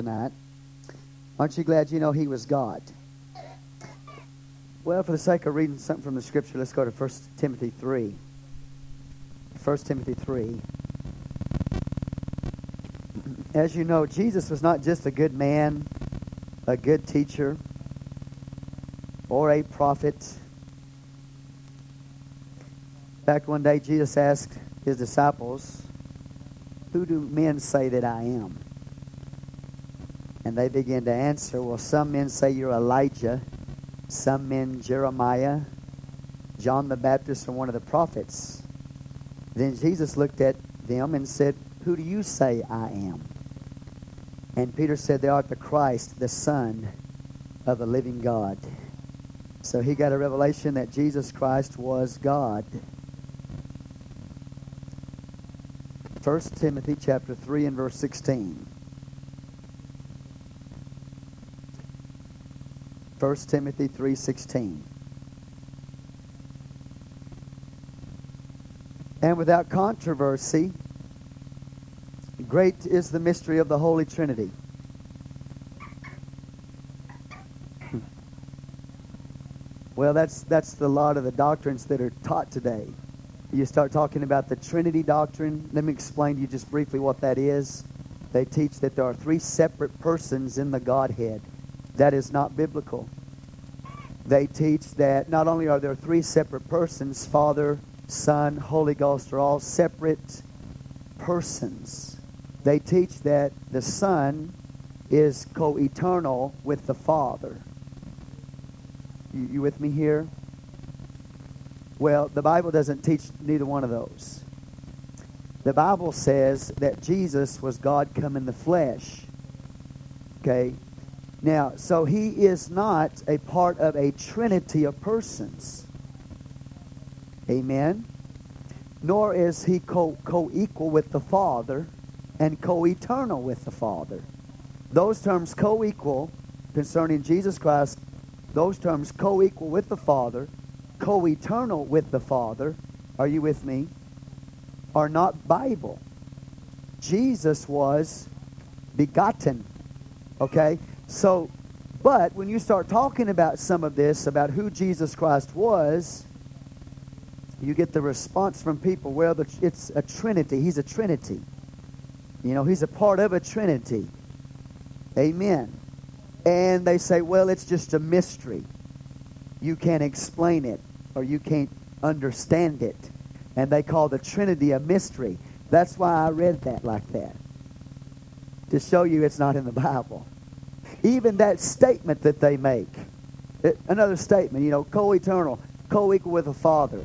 tonight. Aren't you glad you know He was God? Well, for the sake of reading something from the Scripture, let's go to 1 Timothy 3. 1 Timothy 3. As you know, Jesus was not just a good man, a good teacher, or a prophet. Back one day, Jesus asked his disciples, Who do men say that I am? And they began to answer, Well, some men say you're Elijah, some men Jeremiah, John the Baptist, or one of the prophets. Then Jesus looked at them and said, Who do you say I am? And Peter said, Thou art the Christ, the Son of the living God. So he got a revelation that Jesus Christ was God. 1 Timothy chapter 3 and verse 16. 1 Timothy 3:16. And without controversy, great is the mystery of the Holy Trinity. Hmm. Well, that's that's the lot of the doctrines that are taught today. You start talking about the Trinity doctrine. Let me explain to you just briefly what that is. They teach that there are three separate persons in the Godhead. That is not biblical. They teach that not only are there three separate persons, Father, Son, Holy Ghost are all separate persons. They teach that the Son is co eternal with the Father. You, you with me here? Well, the Bible doesn't teach neither one of those. The Bible says that Jesus was God come in the flesh. Okay? Now, so he is not a part of a trinity of persons. Amen? Nor is he co equal with the Father and co eternal with the Father. Those terms co equal concerning Jesus Christ, those terms co equal with the Father co eternal with the Father, are you with me? Are not Bible. Jesus was begotten. Okay? So, but when you start talking about some of this, about who Jesus Christ was, you get the response from people, well, it's a trinity. He's a trinity. You know, he's a part of a trinity. Amen. And they say, well, it's just a mystery. You can't explain it or you can't understand it. And they call the Trinity a mystery. That's why I read that like that. To show you it's not in the Bible. Even that statement that they make, it, another statement, you know, co eternal, co equal with the Father,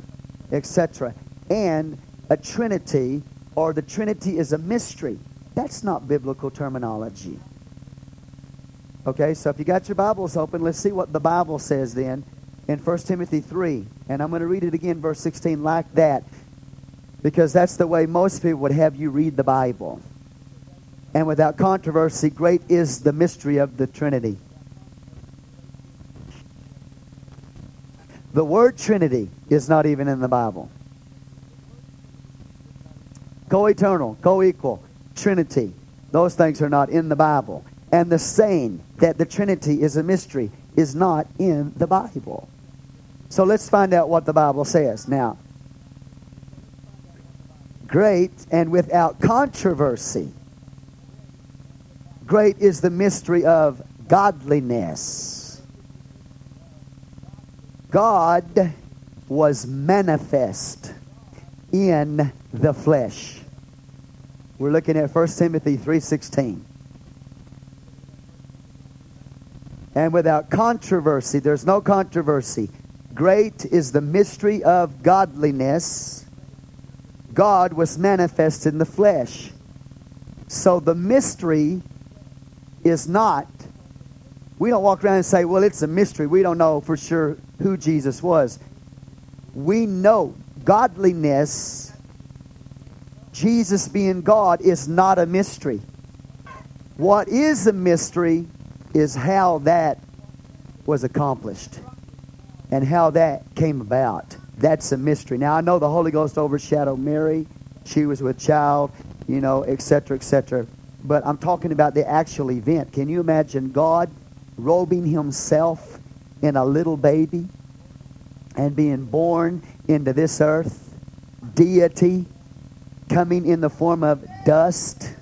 etc. And a Trinity, or the Trinity is a mystery. That's not biblical terminology. Okay, so if you got your Bibles open, let's see what the Bible says then in 1 Timothy 3. And I'm going to read it again, verse 16, like that, because that's the way most people would have you read the Bible. And without controversy, great is the mystery of the Trinity. The word Trinity is not even in the Bible. Co eternal, co equal, Trinity. Those things are not in the Bible. And the saying that the Trinity is a mystery is not in the Bible. So let's find out what the Bible says. Now, great and without controversy. Great is the mystery of godliness. God was manifest in the flesh. We're looking at 1 Timothy 3:16. And without controversy, there's no controversy. Great is the mystery of godliness. God was manifest in the flesh. So the mystery is not, we don't walk around and say, well, it's a mystery. We don't know for sure who Jesus was. We know godliness, Jesus being God, is not a mystery. What is a mystery is how that was accomplished and how that came about. That's a mystery. Now, I know the Holy Ghost overshadowed Mary. She was with child, you know, etc., etc. but I'm talking about the actual event. Can you imagine God robing himself in a little baby and being born into this earth? Deity coming in the form of dust?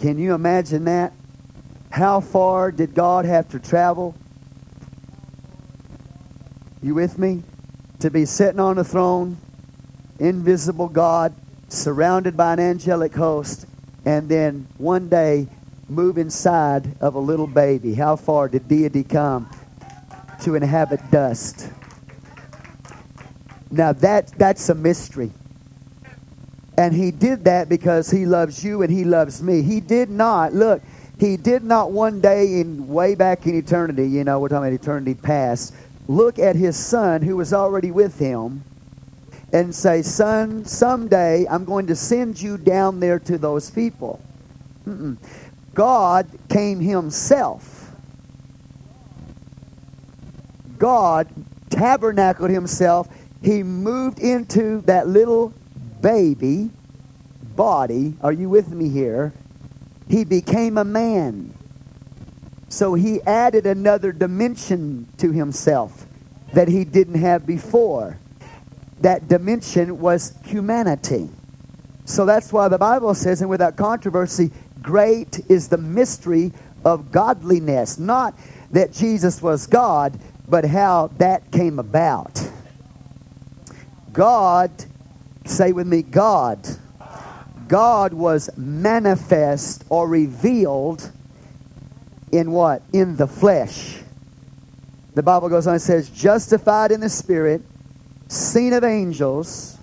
Can you imagine that? How far did God have to travel? You with me? To be sitting on a throne, invisible God, surrounded by an angelic host, and then one day move inside of a little baby. How far did deity come to inhabit dust? Now that that's a mystery. And he did that because he loves you and he loves me. He did not, look, he did not one day in way back in eternity, you know, we're talking about eternity past, look at his son who was already with him and say, Son, someday I'm going to send you down there to those people. Mm-mm. God came himself. God tabernacled himself. He moved into that little baby body. Are you with me here? He became a man. So he added another dimension to himself that he didn't have before that dimension was humanity. So that's why the Bible says, and without controversy, great is the mystery of godliness. Not that Jesus was God, but how that came about. God, say with me, God. God was manifest or revealed in what? In the flesh. The Bible goes on and says, justified in the Spirit seen of angels,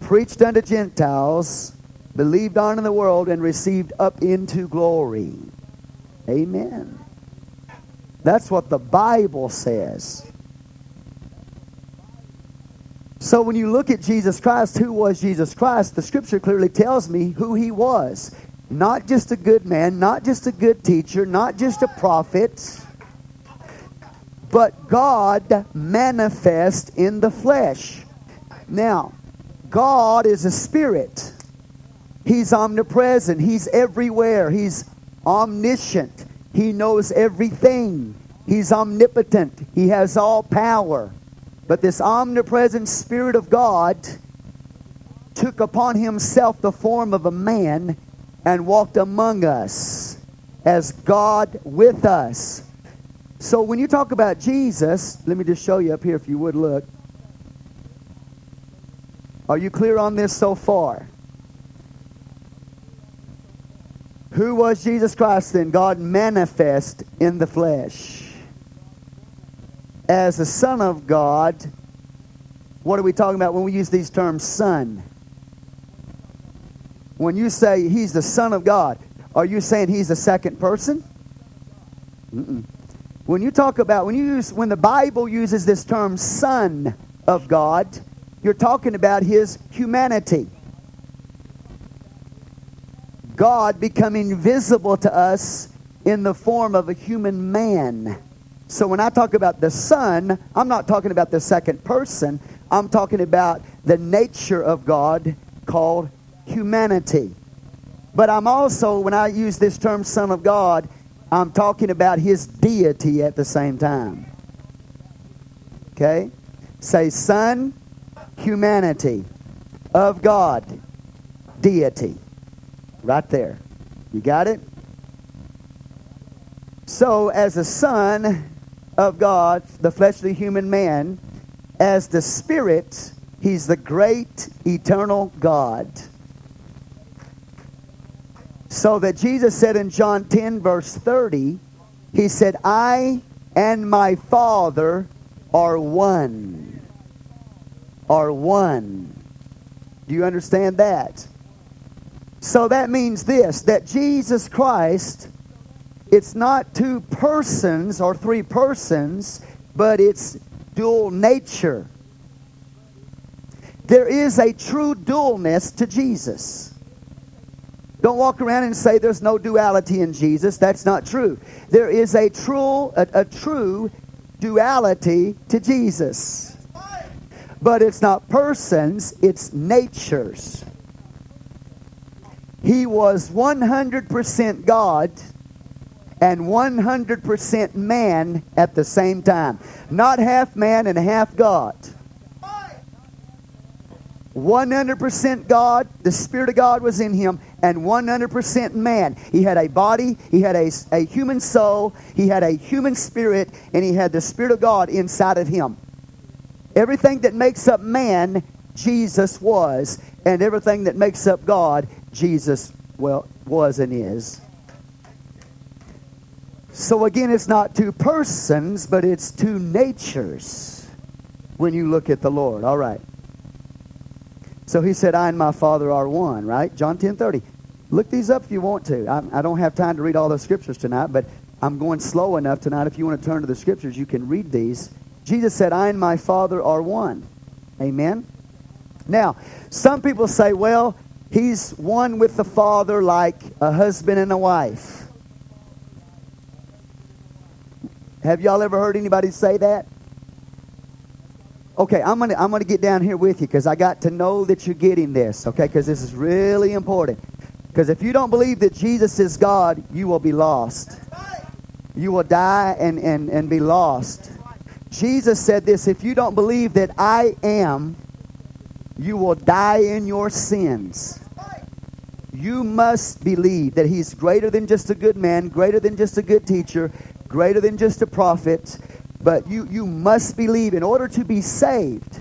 preached unto Gentiles, believed on in the world, and received up into glory. Amen. That's what the Bible says. So when you look at Jesus Christ, who was Jesus Christ? The scripture clearly tells me who he was. Not just a good man, not just a good teacher, not just a prophet but God manifest in the flesh. Now, God is a spirit. He's omnipresent. He's everywhere. He's omniscient. He knows everything. He's omnipotent. He has all power. But this omnipresent Spirit of God took upon himself the form of a man and walked among us as God with us. So when you talk about Jesus, let me just show you up here if you would look. Are you clear on this so far? Who was Jesus Christ then? God manifest in the flesh. As the Son of God, what are we talking about when we use these terms, Son? When you say He's the Son of God, are you saying He's the second person? Mm-mm. When you talk about, when you use, when the Bible uses this term Son of God, you're talking about his humanity. God becoming visible to us in the form of a human man. So when I talk about the Son, I'm not talking about the second person. I'm talking about the nature of God called humanity. But I'm also, when I use this term Son of God, I'm talking about his deity at the same time. Okay? Say, Son, humanity of God, deity. Right there. You got it? So, as a son of God, the fleshly human man, as the Spirit, he's the great eternal God. So that Jesus said in John 10, verse 30, He said, I and my Father are one. Are one. Do you understand that? So that means this that Jesus Christ, it's not two persons or three persons, but it's dual nature. There is a true dualness to Jesus. Don't walk around and say there's no duality in Jesus. That's not true. There is a true, a, a true duality to Jesus. But it's not persons, it's natures. He was 100% God and 100% man at the same time. Not half man and half God. 100% God, the Spirit of God was in him, and 100% man. He had a body, he had a, a human soul, he had a human spirit, and he had the Spirit of God inside of him. Everything that makes up man, Jesus was, and everything that makes up God, Jesus well was and is. So again, it's not two persons, but it's two natures when you look at the Lord. All right. So he said, I and my Father are one, right? John 10 30. Look these up if you want to. I, I don't have time to read all the scriptures tonight, but I'm going slow enough tonight. If you want to turn to the scriptures, you can read these. Jesus said, I and my Father are one. Amen? Now, some people say, well, he's one with the Father like a husband and a wife. Have y'all ever heard anybody say that? Okay, I'm gonna I'm gonna get down here with you because I got to know that you're getting this. Okay, because this is really important. Because if you don't believe that Jesus is God, you will be lost. You will die and, and, and be lost. Jesus said this if you don't believe that I am, you will die in your sins. You must believe that He's greater than just a good man, greater than just a good teacher, greater than just a prophet. But you, you must believe in order to be saved.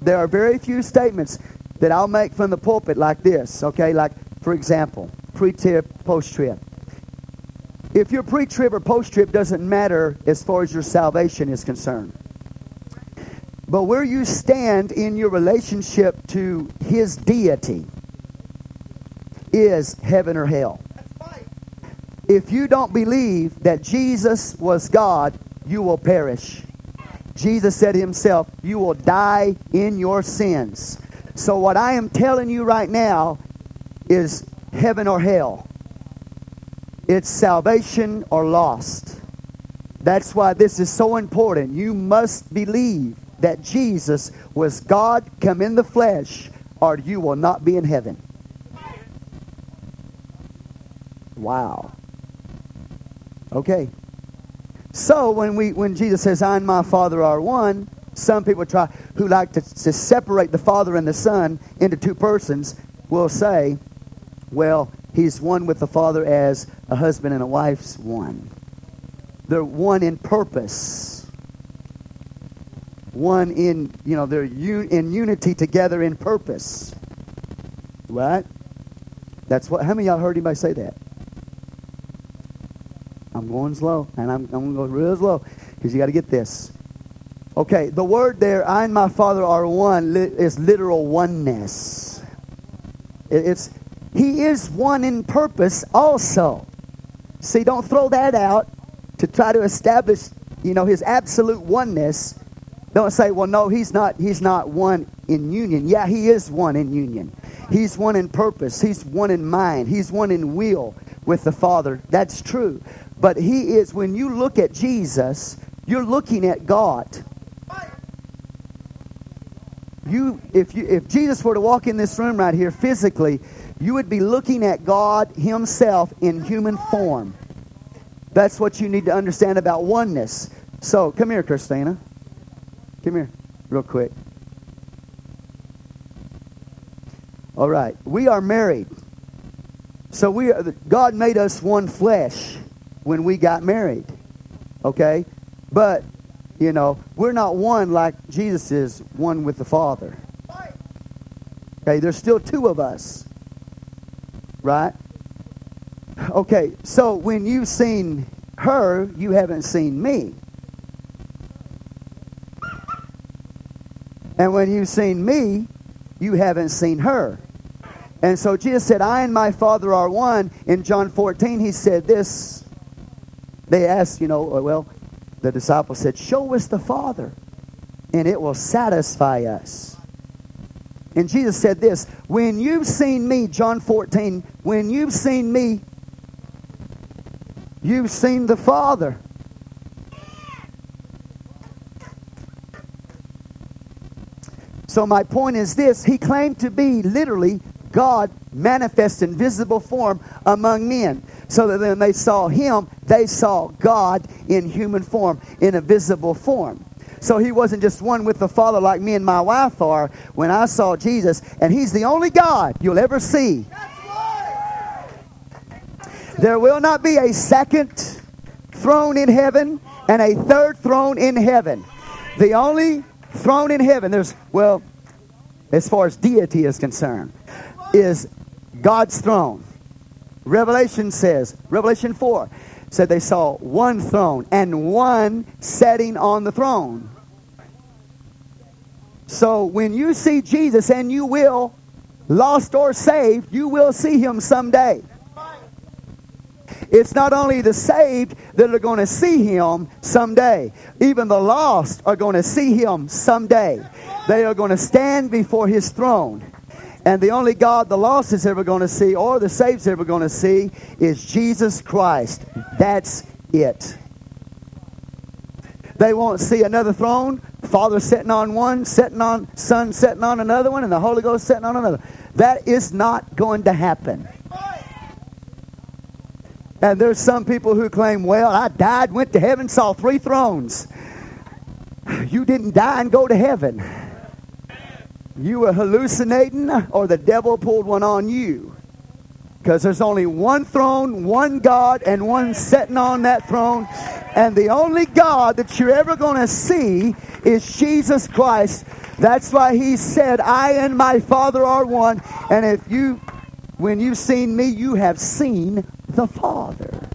There are very few statements that I'll make from the pulpit like this, okay? Like, for example, pre trib, post trib. If you're pre trib or post trib doesn't matter as far as your salvation is concerned. But where you stand in your relationship to His deity is heaven or hell. If you don't believe that Jesus was God, you will perish. Jesus said himself, You will die in your sins. So, what I am telling you right now is heaven or hell, it's salvation or lost. That's why this is so important. You must believe that Jesus was God come in the flesh, or you will not be in heaven. Wow. Okay. So when we when Jesus says, I and my Father are one, some people try who like to, to separate the Father and the Son into two persons will say, well, he's one with the Father as a husband and a wife's one. They're one in purpose. One in, you know, they're un- in unity together in purpose. Right? That's what, how many y'all heard anybody say that? I'm going slow, and I'm, I'm going to go real slow because you got to get this. Okay, the word there, I and my Father are one, is literal oneness. It's He is one in purpose also. See, don't throw that out to try to establish, you know, His absolute oneness. Don't say, well, no, He's not. He's not one in union. Yeah, He is one in union. He's one in purpose. He's one in mind. He's one in will with the Father. That's true. But He is. When you look at Jesus, you're looking at God you if you if Jesus were to walk in this room right here physically, you would be looking at God himself in human form. That's what you need to understand about oneness. So, come here, Christina. Come here, real quick. All right. We are married. So we are, God made us one flesh when we got married. Okay? But you know, we're not one like Jesus is one with the Father. Okay, there's still two of us. Right? Okay, so when you've seen her, you haven't seen me. And when you've seen me, you haven't seen her. And so Jesus said, I and my Father are one. In John 14, he said this. They asked, you know, uh, well, the disciples said, Show us the Father, and it will satisfy us. And Jesus said this When you've seen me, John 14, when you've seen me, you've seen the Father. So, my point is this He claimed to be literally God manifest in visible form among men. So that when they saw him, they saw God in human form, in a visible form. So he wasn't just one with the Father like me and my wife are when I saw Jesus, and he's the only God you'll ever see. There will not be a second throne in heaven and a third throne in heaven. The only throne in heaven, there's, well, as far as deity is concerned, is God's throne. Revelation says, Revelation 4 said they saw one throne and one setting on the throne. So when you see Jesus, and you will, lost or saved, you will see him someday. It's not only the saved that are going to see him someday, even the lost are going to see him someday. They are going to stand before his throne. And the only God the lost is ever going to see, or the saved is ever going to see, is Jesus Christ. That's it. They won't see another throne, Father sitting on one, sitting on Son sitting on another one, and the Holy Ghost sitting on another. That is not going to happen. And there's some people who claim, well, I died, went to heaven, saw three thrones. You didn't die and go to heaven. You were hallucinating, or the devil pulled one on you. Because there's only one throne, one God, and one sitting on that throne. And the only God that you're ever going to see is Jesus Christ. That's why he said, I and my Father are one. And if you, when you've seen me, you have seen the Father.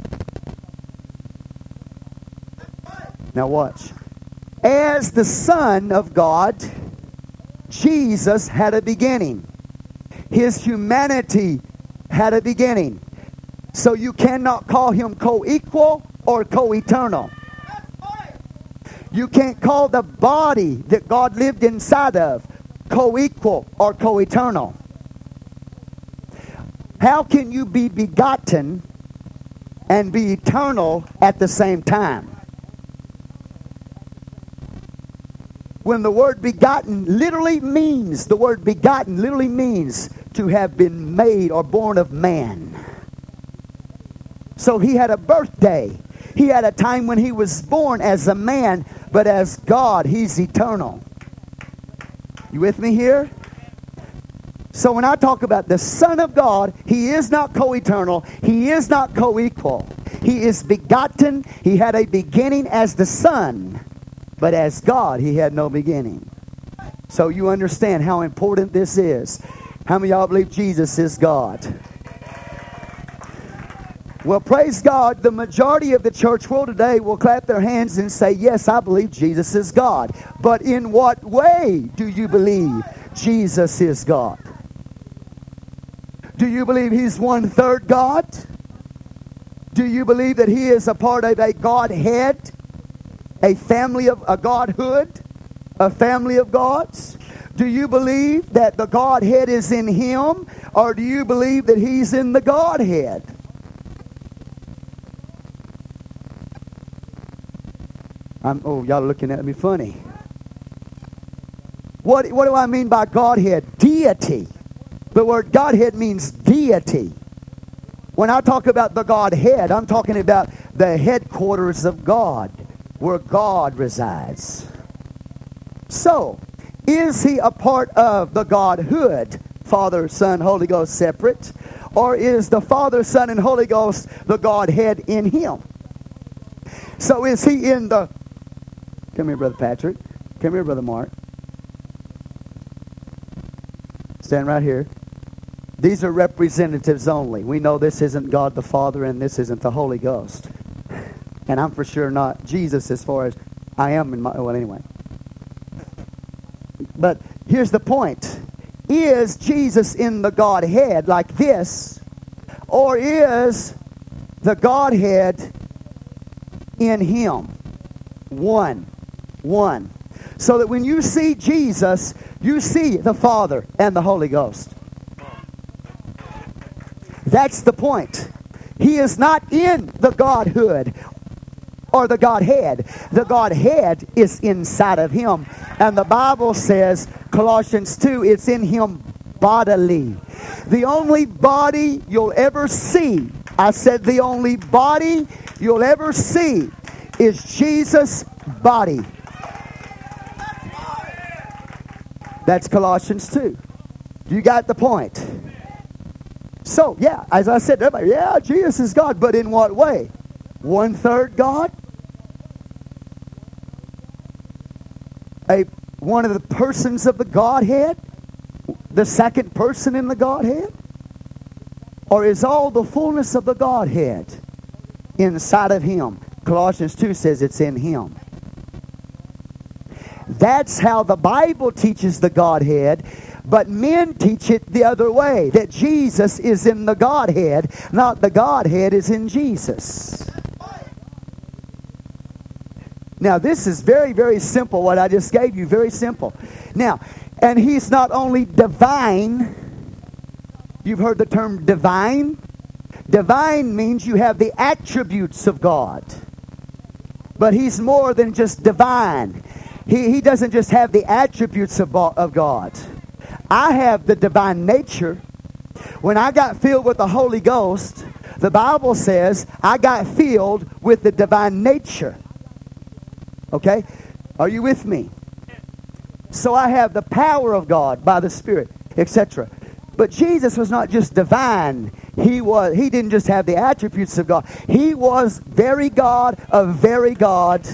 Now watch. As the Son of God, Jesus had a beginning. His humanity had a beginning. So you cannot call him co equal or co eternal. You can't call the body that God lived inside of co equal or co eternal. How can you be begotten and be eternal at the same time? When the word begotten literally means, the word begotten literally means to have been made or born of man. So he had a birthday. He had a time when he was born as a man, but as God, he's eternal. You with me here? So when I talk about the Son of God, he is not co eternal, he is not co equal. He is begotten, he had a beginning as the Son, but as God, he had no beginning. So you understand how important this is. How many y'all believe Jesus is God? Well, praise God, the majority of the church world today will clap their hands and say, Yes, I believe Jesus is God. But in what way do you believe Jesus is God? Do you believe He's one third God? Do you believe that He is a part of a Godhead, a family of a Godhood, a family of gods? Do you believe that the Godhead is in Him, or do you believe that He's in the Godhead? I'm, oh, y'all looking at me funny. What, what do I mean by Godhead? Deity. The word Godhead means deity. When I talk about the Godhead, I'm talking about the headquarters of God, where God resides. So, is he a part of the Godhood, Father, Son, Holy Ghost separate? Or is the Father, Son, and Holy Ghost the Godhead in him? So is he in the Come here, Brother Patrick. Come here, Brother Mark. Stand right here. These are representatives only. We know this isn't God the Father and this isn't the Holy Ghost. And I'm for sure not Jesus as far as I am in my. Well, anyway. But here's the point Is Jesus in the Godhead like this, or is the Godhead in Him? One. One. So that when you see Jesus, you see the Father and the Holy Ghost. That's the point. He is not in the Godhood or the Godhead. The Godhead is inside of him. And the Bible says, Colossians 2, it's in him bodily. The only body you'll ever see, I said the only body you'll ever see is Jesus' body. That's Colossians 2. You got the point? So, yeah, as I said, everybody, yeah, Jesus is God, but in what way? One third God? A one of the persons of the Godhead? The second person in the Godhead? Or is all the fullness of the Godhead inside of him? Colossians 2 says it's in him. That's how the Bible teaches the Godhead. But men teach it the other way that Jesus is in the Godhead, not the Godhead is in Jesus. Now, this is very, very simple, what I just gave you. Very simple. Now, and he's not only divine, you've heard the term divine. Divine means you have the attributes of God. But he's more than just divine. He, he doesn't just have the attributes of, of God. I have the divine nature. When I got filled with the Holy Ghost, the Bible says I got filled with the divine nature. Okay? Are you with me? So I have the power of God by the Spirit, etc. But Jesus was not just divine. He was he didn't just have the attributes of God. He was very God of very God.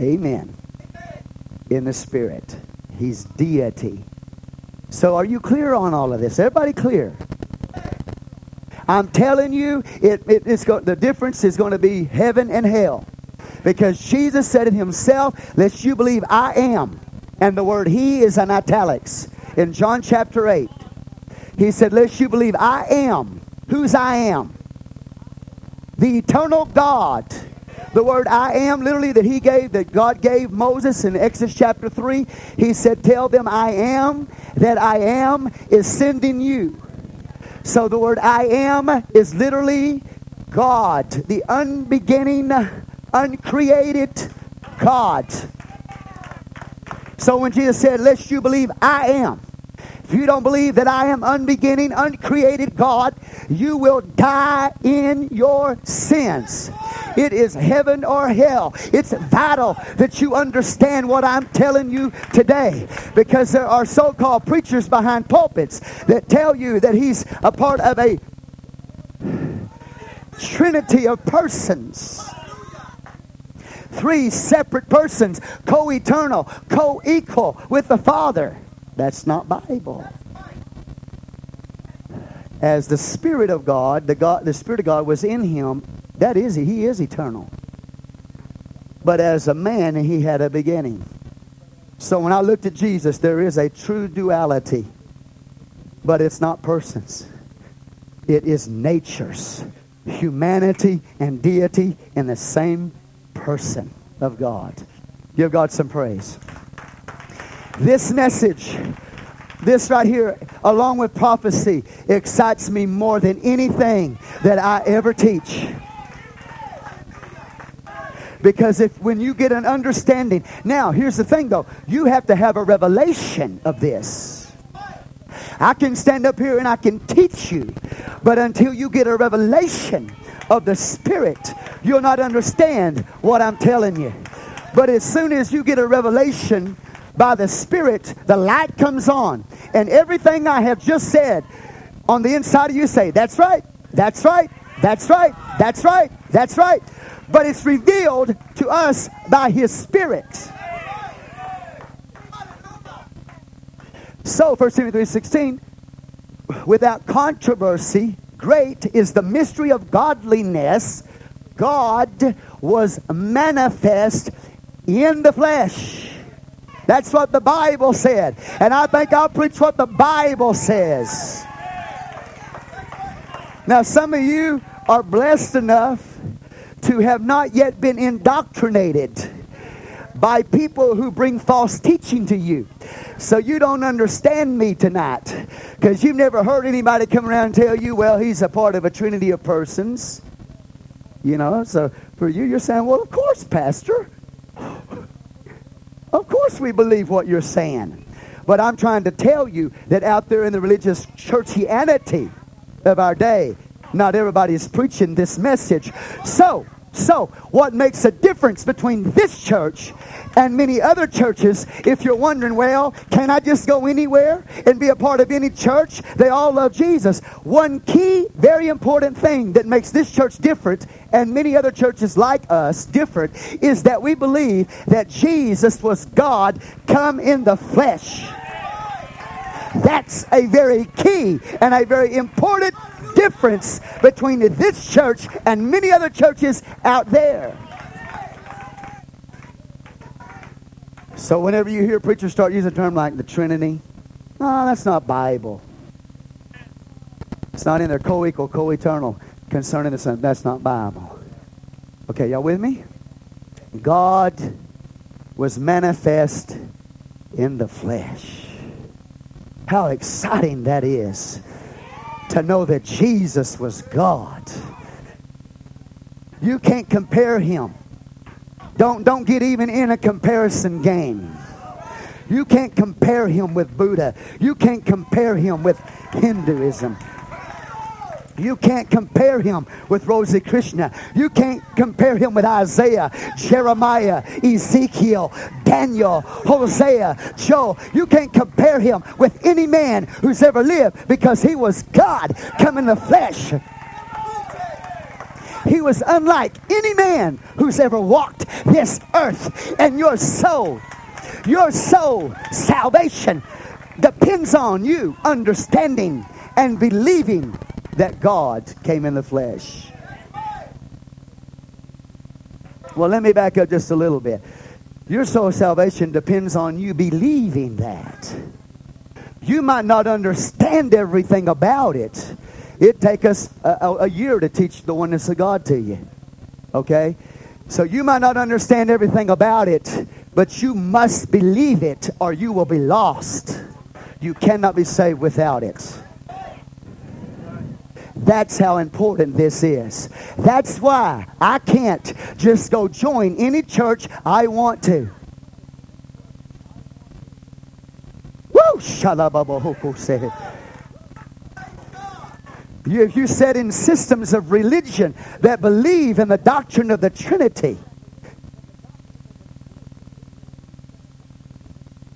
Amen. In the Spirit. He's deity. So are you clear on all of this? Everybody clear? I'm telling you, it, it, it's go, the difference is going to be heaven and hell. Because Jesus said it himself, lest you believe I am. And the word he is in italics. In John chapter 8. He said, lest you believe I am. Whose I am? The eternal God. The word I am, literally, that he gave, that God gave Moses in Exodus chapter 3. He said, Tell them I am, that I am is sending you. So the word I am is literally God, the unbeginning, uncreated God. So when Jesus said, Lest you believe I am, if you don't believe that I am unbeginning, uncreated God, you will die in your sins. It is heaven or hell. It's vital that you understand what I'm telling you today because there are so called preachers behind pulpits that tell you that he's a part of a trinity of persons. Three separate persons, co eternal, co equal with the Father. That's not Bible as the Spirit of God, the God, the Spirit of God was in him, that is, he is eternal. But as a man, he had a beginning. So when I looked at Jesus, there is a true duality, but it's not persons. It is natures, humanity and deity in the same person of God. Give God some praise. This message this right here, along with prophecy, excites me more than anything that I ever teach. Because if when you get an understanding, now here's the thing though, you have to have a revelation of this. I can stand up here and I can teach you, but until you get a revelation of the Spirit, you'll not understand what I'm telling you. But as soon as you get a revelation by the Spirit, the light comes on. And everything I have just said on the inside of you say, That's right, that's right, that's right, that's right, that's right. But it's revealed to us by His Spirit. So, 1 Timothy 3.16, without controversy, great is the mystery of godliness. God was manifest in the flesh. That's what the Bible said. And I think I'll preach what the Bible says. Now, some of you are blessed enough to have not yet been indoctrinated by people who bring false teaching to you. So you don't understand me tonight because you've never heard anybody come around and tell you, well, he's a part of a trinity of persons. You know, so for you, you're saying, well, of course, Pastor. Of course we believe what you're saying. But I'm trying to tell you that out there in the religious churchianity of our day, not everybody is preaching this message. So, so, what makes a difference between this church and many other churches, if you're wondering, well, can I just go anywhere and be a part of any church? They all love Jesus. One key, very important thing that makes this church different and many other churches like us different is that we believe that Jesus was God come in the flesh. That's a very key and a very important difference between this church and many other churches out there. So whenever you hear preachers start using a term like the Trinity, no, that's not Bible. It's not in there co-equal, co-eternal concerning the Son. That's not Bible. Okay, y'all with me? God was manifest in the flesh. How exciting that is to know that Jesus was God. You can't compare him. Don't, don't get even in a comparison game. You can't compare him with Buddha. You can't compare him with Hinduism. You can't compare him with Rosie Krishna. You can't compare him with Isaiah, Jeremiah, Ezekiel, Daniel, Hosea, Joel. You can't compare him with any man who's ever lived because he was God come in the flesh. He was unlike any man who's ever walked this earth. And your soul, your soul salvation depends on you understanding and believing that God came in the flesh. Well, let me back up just a little bit. Your soul salvation depends on you believing that. You might not understand everything about it. It take us a, a, year to teach the oneness of God to you. Okay? So you might not understand everything about it, but you must believe it or you will be lost. You cannot be saved without it. That's how important this is. That's why I can't just go join any church I want to. Woo! If you said in systems of religion that believe in the doctrine of the Trinity,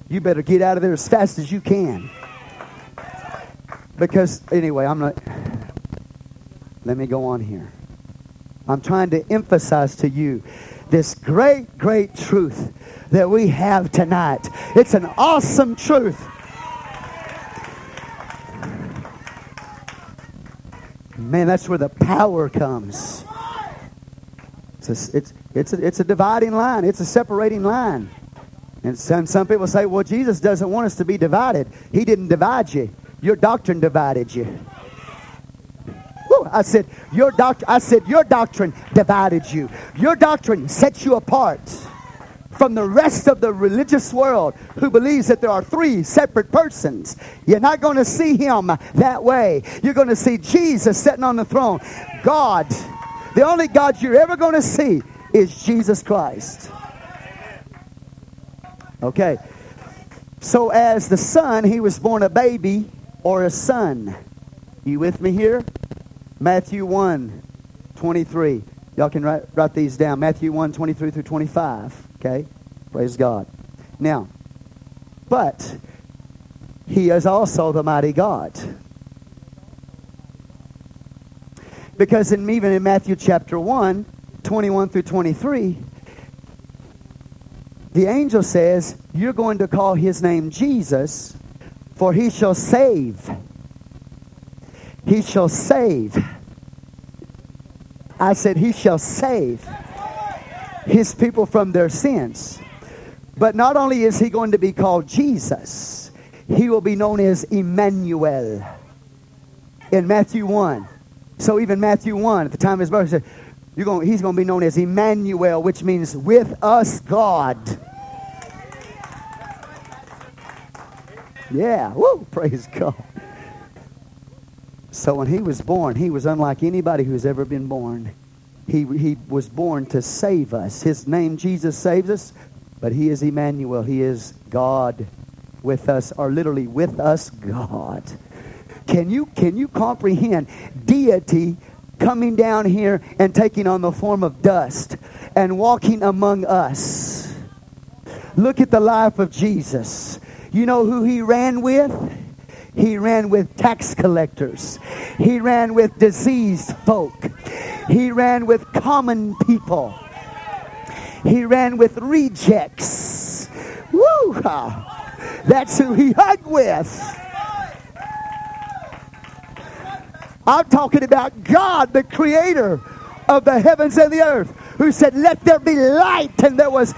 you better get out of there as fast as you can. Because, anyway, I'm not. Let me go on here. I'm trying to emphasize to you this great, great truth that we have tonight. It's an awesome truth. Man, that's where the power comes. It's a, it's, it's, a, it's a dividing line, it's a separating line. And some, some people say, well, Jesus doesn't want us to be divided. He didn't divide you, your doctrine divided you. I said, your doct- I said, your doctrine divided you. Your doctrine sets you apart from the rest of the religious world who believes that there are three separate persons. You're not going to see him that way. You're going to see Jesus sitting on the throne. God, the only God you're ever going to see is Jesus Christ. Okay. So as the son, he was born a baby or a son. You with me here? Matthew 1, 23. Y'all can write, write these down. Matthew 1, 23 through 25. Okay? Praise God. Now, but he is also the mighty God. Because in, even in Matthew chapter 1, 21 through 23, the angel says, You're going to call his name Jesus, for he shall save he shall save. I said, He shall save His people from their sins. But not only is He going to be called Jesus, He will be known as Emmanuel in Matthew 1. So even Matthew 1, at the time of his birth, said, you're going, he's going to be known as Emmanuel, which means with us God. Yeah, woo, praise God. So when he was born, he was unlike anybody who's ever been born. He, he was born to save us. His name, Jesus, saves us, but he is Emmanuel. He is God with us, or literally with us, God. Can you, can you comprehend deity coming down here and taking on the form of dust and walking among us? Look at the life of Jesus. You know who he ran with? He ran with tax collectors. He ran with diseased folk. He ran with common people. He ran with rejects. Woo! That's who he hung with. I'm talking about God, the creator of the heavens and the earth, who said, Let there be light. And there was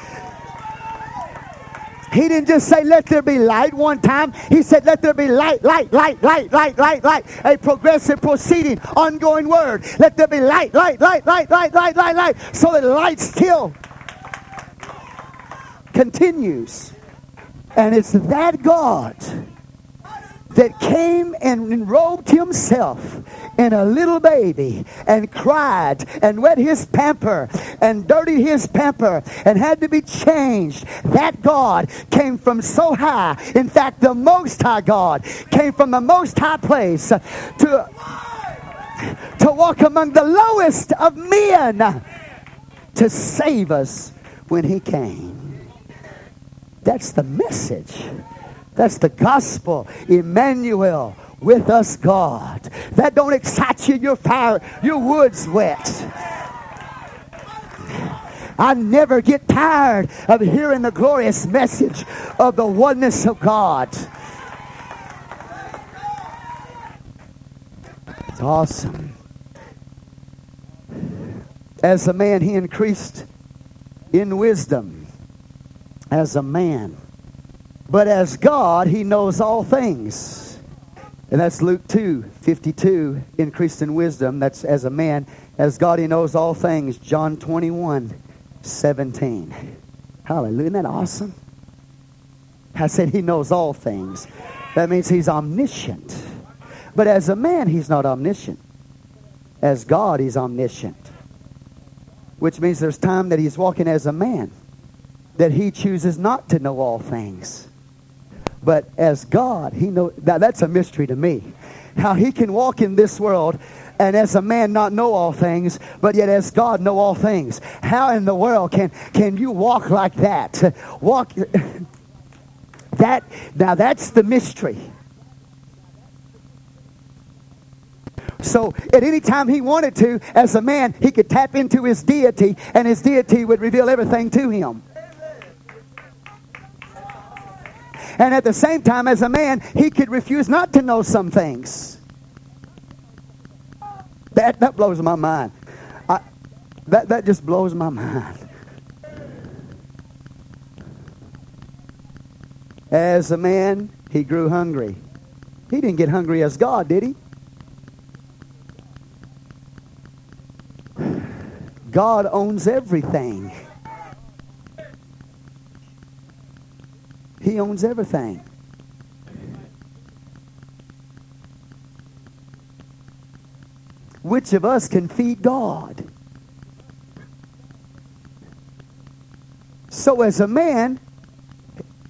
he didn't just say, let there be light one time. He said, let there be light, light, light, light, light, light, light. A progressive proceeding, ongoing word. Let there be light, light, light, light, light, light, light, light. So that light still continues. And it's that God that came and enrobed himself in a little baby and cried and wet his pamper and dirtied his pamper and had to be changed. That God came from so high. In fact, the Most High God came from the Most High place to, to walk among the lowest of men to save us when he came. That's the message. That's the gospel. Emmanuel with us, God. That don't excite you. Your fire, your wood's wet. I never get tired of hearing the glorious message of the oneness of God. It's awesome. As a man, he increased in wisdom. As a man. But as God, he knows all things. And that's Luke 2 52, increased in wisdom. That's as a man, as God, he knows all things. John 21 17. Hallelujah. Isn't that awesome? I said he knows all things. That means he's omniscient. But as a man, he's not omniscient. As God, he's omniscient. Which means there's time that he's walking as a man that he chooses not to know all things. But as God, he know that that's a mystery to me. How he can walk in this world and as a man not know all things, but yet as God know all things. How in the world can can you walk like that? Walk that now that's the mystery. So at any time he wanted to, as a man, he could tap into his deity, and his deity would reveal everything to him. And at the same time, as a man, he could refuse not to know some things. That, that blows my mind. I, that, that just blows my mind. As a man, he grew hungry. He didn't get hungry as God, did he? God owns everything. Owns everything. Which of us can feed God? So, as a man,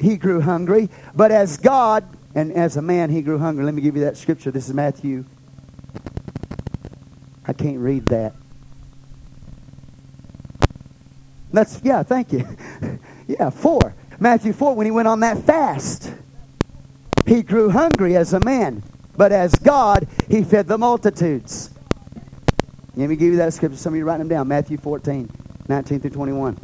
he grew hungry, but as God, and as a man, he grew hungry. Let me give you that scripture. This is Matthew. I can't read that. That's, yeah, thank you. yeah, four. Matthew 4, when he went on that fast, he grew hungry as a man, but as God, he fed the multitudes. Let me give you that scripture. Some of you write them down. Matthew 14, 19 through 21.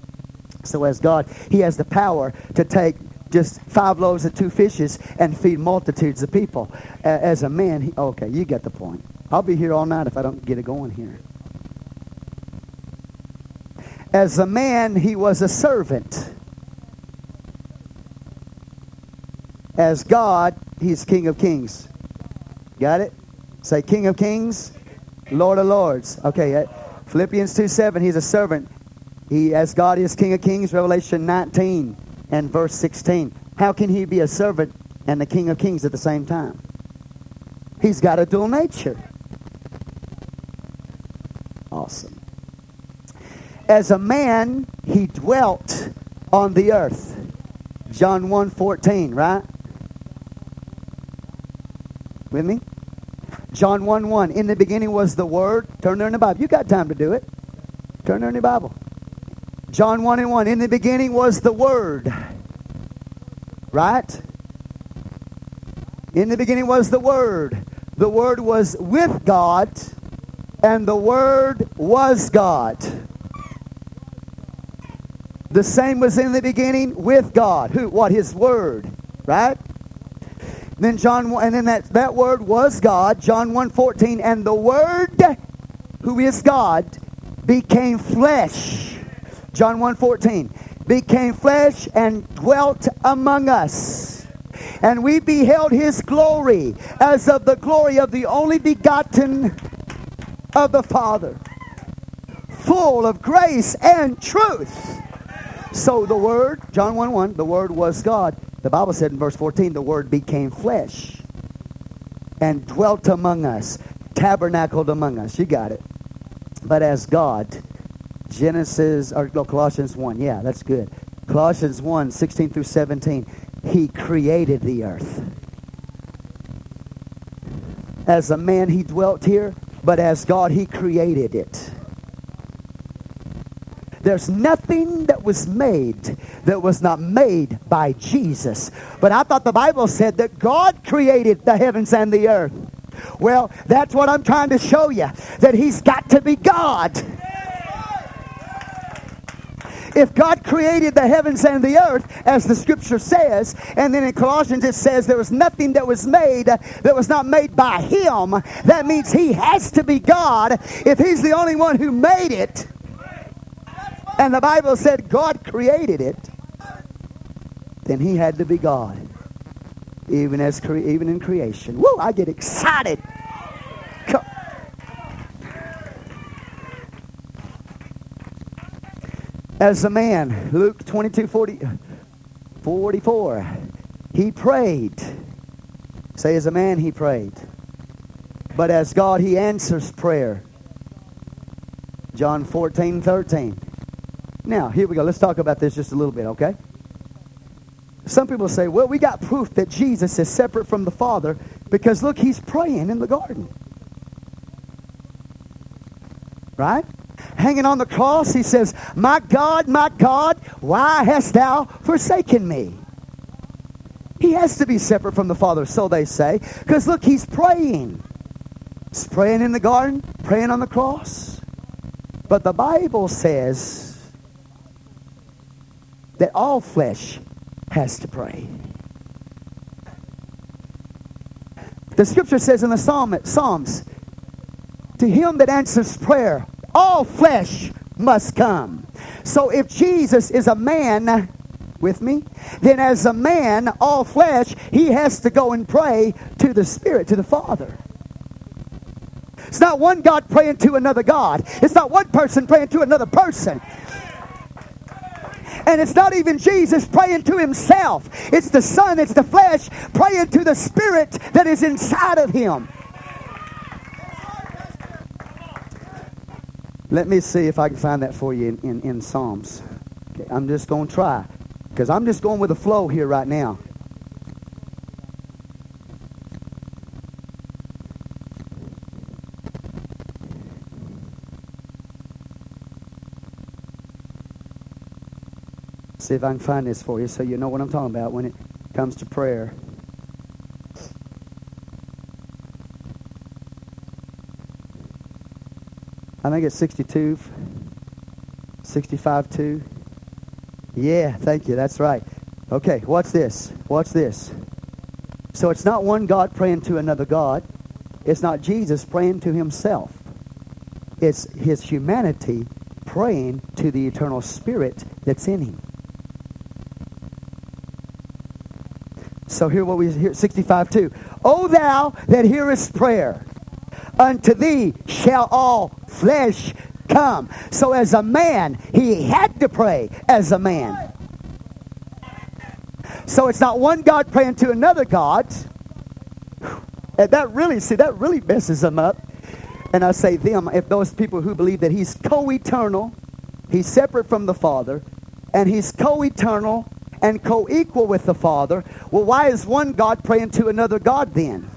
So as God, he has the power to take just five loaves and two fishes and feed multitudes of people. As a man, he, okay, you get the point. I'll be here all night if I don't get it going here. As a man, he was a servant. As God, He's King of Kings. Got it? Say King of Kings, Lord of Lords. Okay, uh, Philippians 2 7, He's a servant. He, as God is King of Kings, Revelation 19 and verse 16. How can He be a servant and the King of Kings at the same time? He's got a dual nature. Awesome. As a man, he dwelt on the earth. John 1 14, right? With me? John 1 1. In the beginning was the Word. Turn there in the Bible. You got time to do it. Turn there in the Bible. John 1 and 1. In the beginning was the Word. Right? In the beginning was the Word. The Word was with God, and the Word was God. The same was in the beginning with God. Who? What? His Word. Right? Then John and then that, that word was God, John 1:14, and the word who is God became flesh. John 1:14 became flesh and dwelt among us. And we beheld his glory as of the glory of the only begotten of the Father, full of grace and truth. So the Word, John 1 1, the Word was God. The Bible said in verse 14, the Word became flesh and dwelt among us, tabernacled among us. You got it. But as God, Genesis, or no, Colossians 1, yeah, that's good. Colossians 1, 16 through 17, He created the earth. As a man, He dwelt here, but as God, He created it. There's nothing that was made that was not made by Jesus. But I thought the Bible said that God created the heavens and the earth. Well, that's what I'm trying to show you that He's got to be God. If God created the heavens and the earth, as the scripture says, and then in Colossians it says there was nothing that was made uh, that was not made by Him, that means He has to be God. If He's the only one who made it, and the Bible said God created it, then he had to be God. Even as cre- even in creation. Woo, I get excited. Come. As a man, Luke 22, 40, 44, he prayed. Say, as a man, he prayed. But as God, he answers prayer. John 14, 13. Now, here we go. Let's talk about this just a little bit, okay? Some people say, well, we got proof that Jesus is separate from the Father because look, he's praying in the garden. Right? Hanging on the cross, he says, My God, my God, why hast thou forsaken me? He has to be separate from the Father, so they say, because look, he's praying. He's praying in the garden, praying on the cross. But the Bible says that all flesh has to pray. The scripture says in the Psalm, Psalms, to him that answers prayer, all flesh must come. So if Jesus is a man, with me, then as a man, all flesh, he has to go and pray to the Spirit, to the Father. It's not one God praying to another God. It's not one person praying to another person. And it's not even Jesus praying to himself. It's the Son, it's the flesh praying to the Spirit that is inside of him. Let me see if I can find that for you in, in, in Psalms. Okay, I'm just going to try. Because I'm just going with the flow here right now. See if I can find this for you so you know what I'm talking about when it comes to prayer. I think it's 62, 65 2. Yeah, thank you. That's right. Okay, what's this? What's this? So it's not one God praying to another God. It's not Jesus praying to himself. It's his humanity praying to the eternal spirit that's in him. So here what we hear 65 2. O thou that hearest prayer, unto thee shall all flesh come. So as a man, he had to pray as a man. So it's not one God praying to another God. And that really, see, that really messes them up. And I say them, if those people who believe that he's co-eternal, he's separate from the Father, and he's co-eternal and co equal with the Father. Well, why is one God praying to another God then?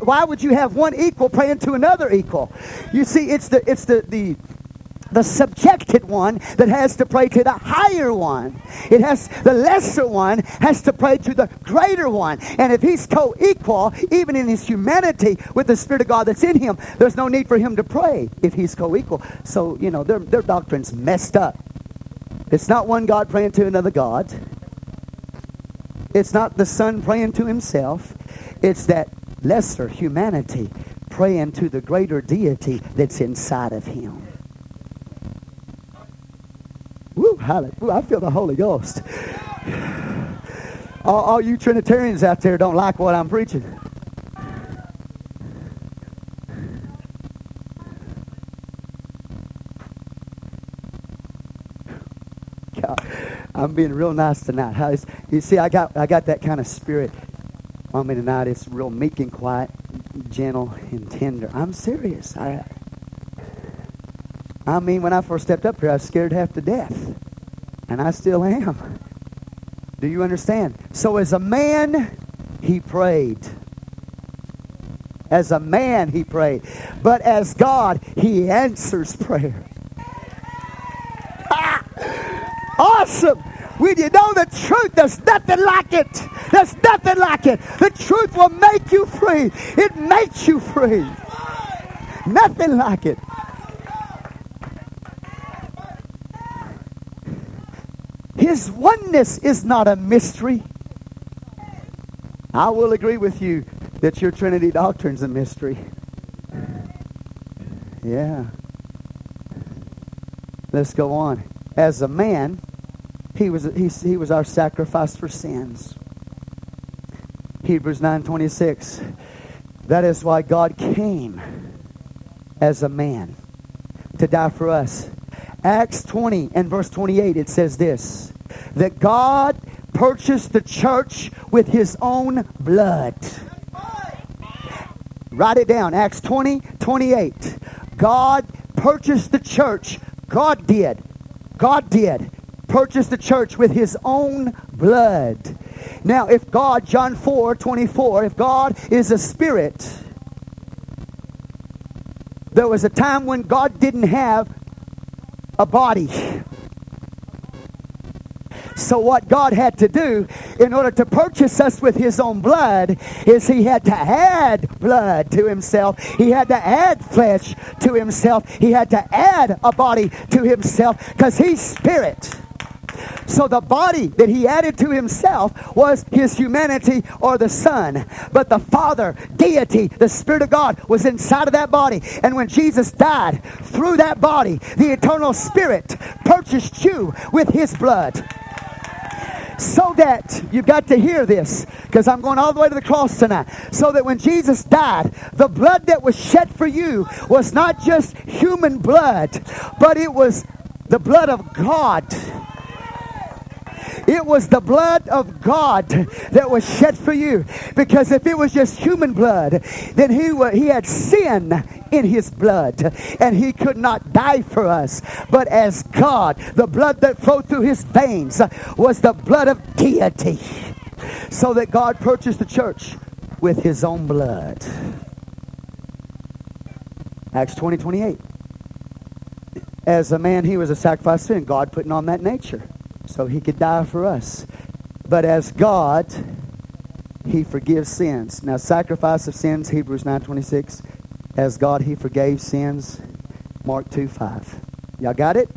Why would you have one equal praying to another equal? You see, it's the, it's the, the the subjected one that has to pray to the higher one. It has the lesser one has to pray to the greater one. And if he's co-equal, even in his humanity with the Spirit of God that's in him, there's no need for him to pray if he's co-equal. So, you know, their, their doctrine's messed up. It's not one God praying to another God. It's not the Son praying to himself. It's that lesser humanity praying to the greater deity that's inside of him. Woo, hallelujah. I feel the Holy Ghost. All, all you Trinitarians out there don't like what I'm preaching. I'm being real nice tonight. You see, I got I got that kind of spirit on me tonight. It's real meek and quiet, gentle and tender. I'm serious. I I mean, when I first stepped up here, I was scared half to death. And I still am. Do you understand? So, as a man, he prayed. As a man, he prayed. But as God, he answers prayer. awesome! When you know the truth, there's nothing like it. There's nothing like it. The truth will make you free. It makes you free. Nothing like it. His oneness is not a mystery. I will agree with you that your Trinity doctrine's a mystery. Yeah. Let's go on. As a man, he was, he, he was our sacrifice for sins. Hebrews 9.26. That is why God came as a man to die for us. Acts 20 and verse 28, it says this that God purchased the church with his own blood. Write it down. Acts 20, 28. God purchased the church. God did. God did. Purchase the church with his own blood. Now, if God, John 4, 24, if God is a spirit, there was a time when God didn't have a body. So, what God had to do in order to purchase us with His own blood is He had to add blood to Himself. He had to add flesh to Himself. He had to add a body to Himself because He's Spirit. So the body that he added to himself was his humanity or the Son. But the Father, deity, the Spirit of God was inside of that body. And when Jesus died, through that body, the eternal Spirit purchased you with his blood so that you've got to hear this because I'm going all the way to the cross tonight. So that when Jesus died, the blood that was shed for you was not just human blood, but it was the blood of God. It was the blood of God that was shed for you. Because if it was just human blood, then he, he had sin in his blood and he could not die for us. But as God, the blood that flowed through his veins was the blood of deity. So that God purchased the church with his own blood. Acts 20 28. As a man, he was a sacrifice sin. God putting on that nature so he could die for us. But as God, he forgives sins. Now, sacrifice of sins, Hebrews 9.26. As God, he forgave sins, Mark 2.5. Y'all got it?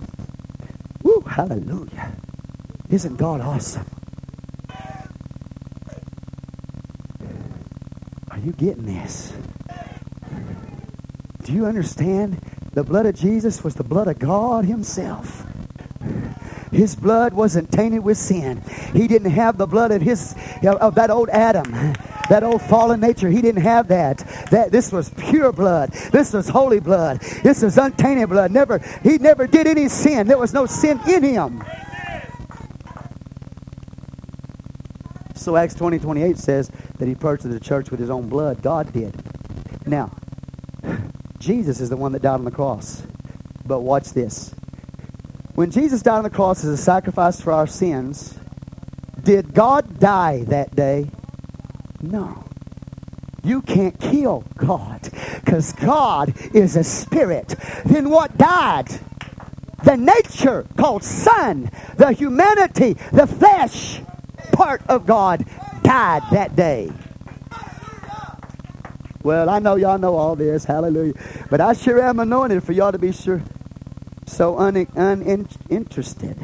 Woo, hallelujah. Isn't God awesome? Are you getting this? Do you understand? The blood of Jesus was the blood of God himself. His blood wasn't tainted with sin. He didn't have the blood of his of that old Adam, that old fallen nature. He didn't have that. That this was pure blood. This was holy blood. This was untainted blood. Never he never did any sin. There was no sin in him. So Acts 20, 28 says that he purchased the church with his own blood. God did. Now, Jesus is the one that died on the cross. But watch this. When Jesus died on the cross as a sacrifice for our sins, did God die that day? No. You can't kill God because God is a spirit. Then what died? The nature called son, the humanity, the flesh part of God died that day. Well, I know y'all know all this. Hallelujah. But I sure am anointed for y'all to be sure so uninterested.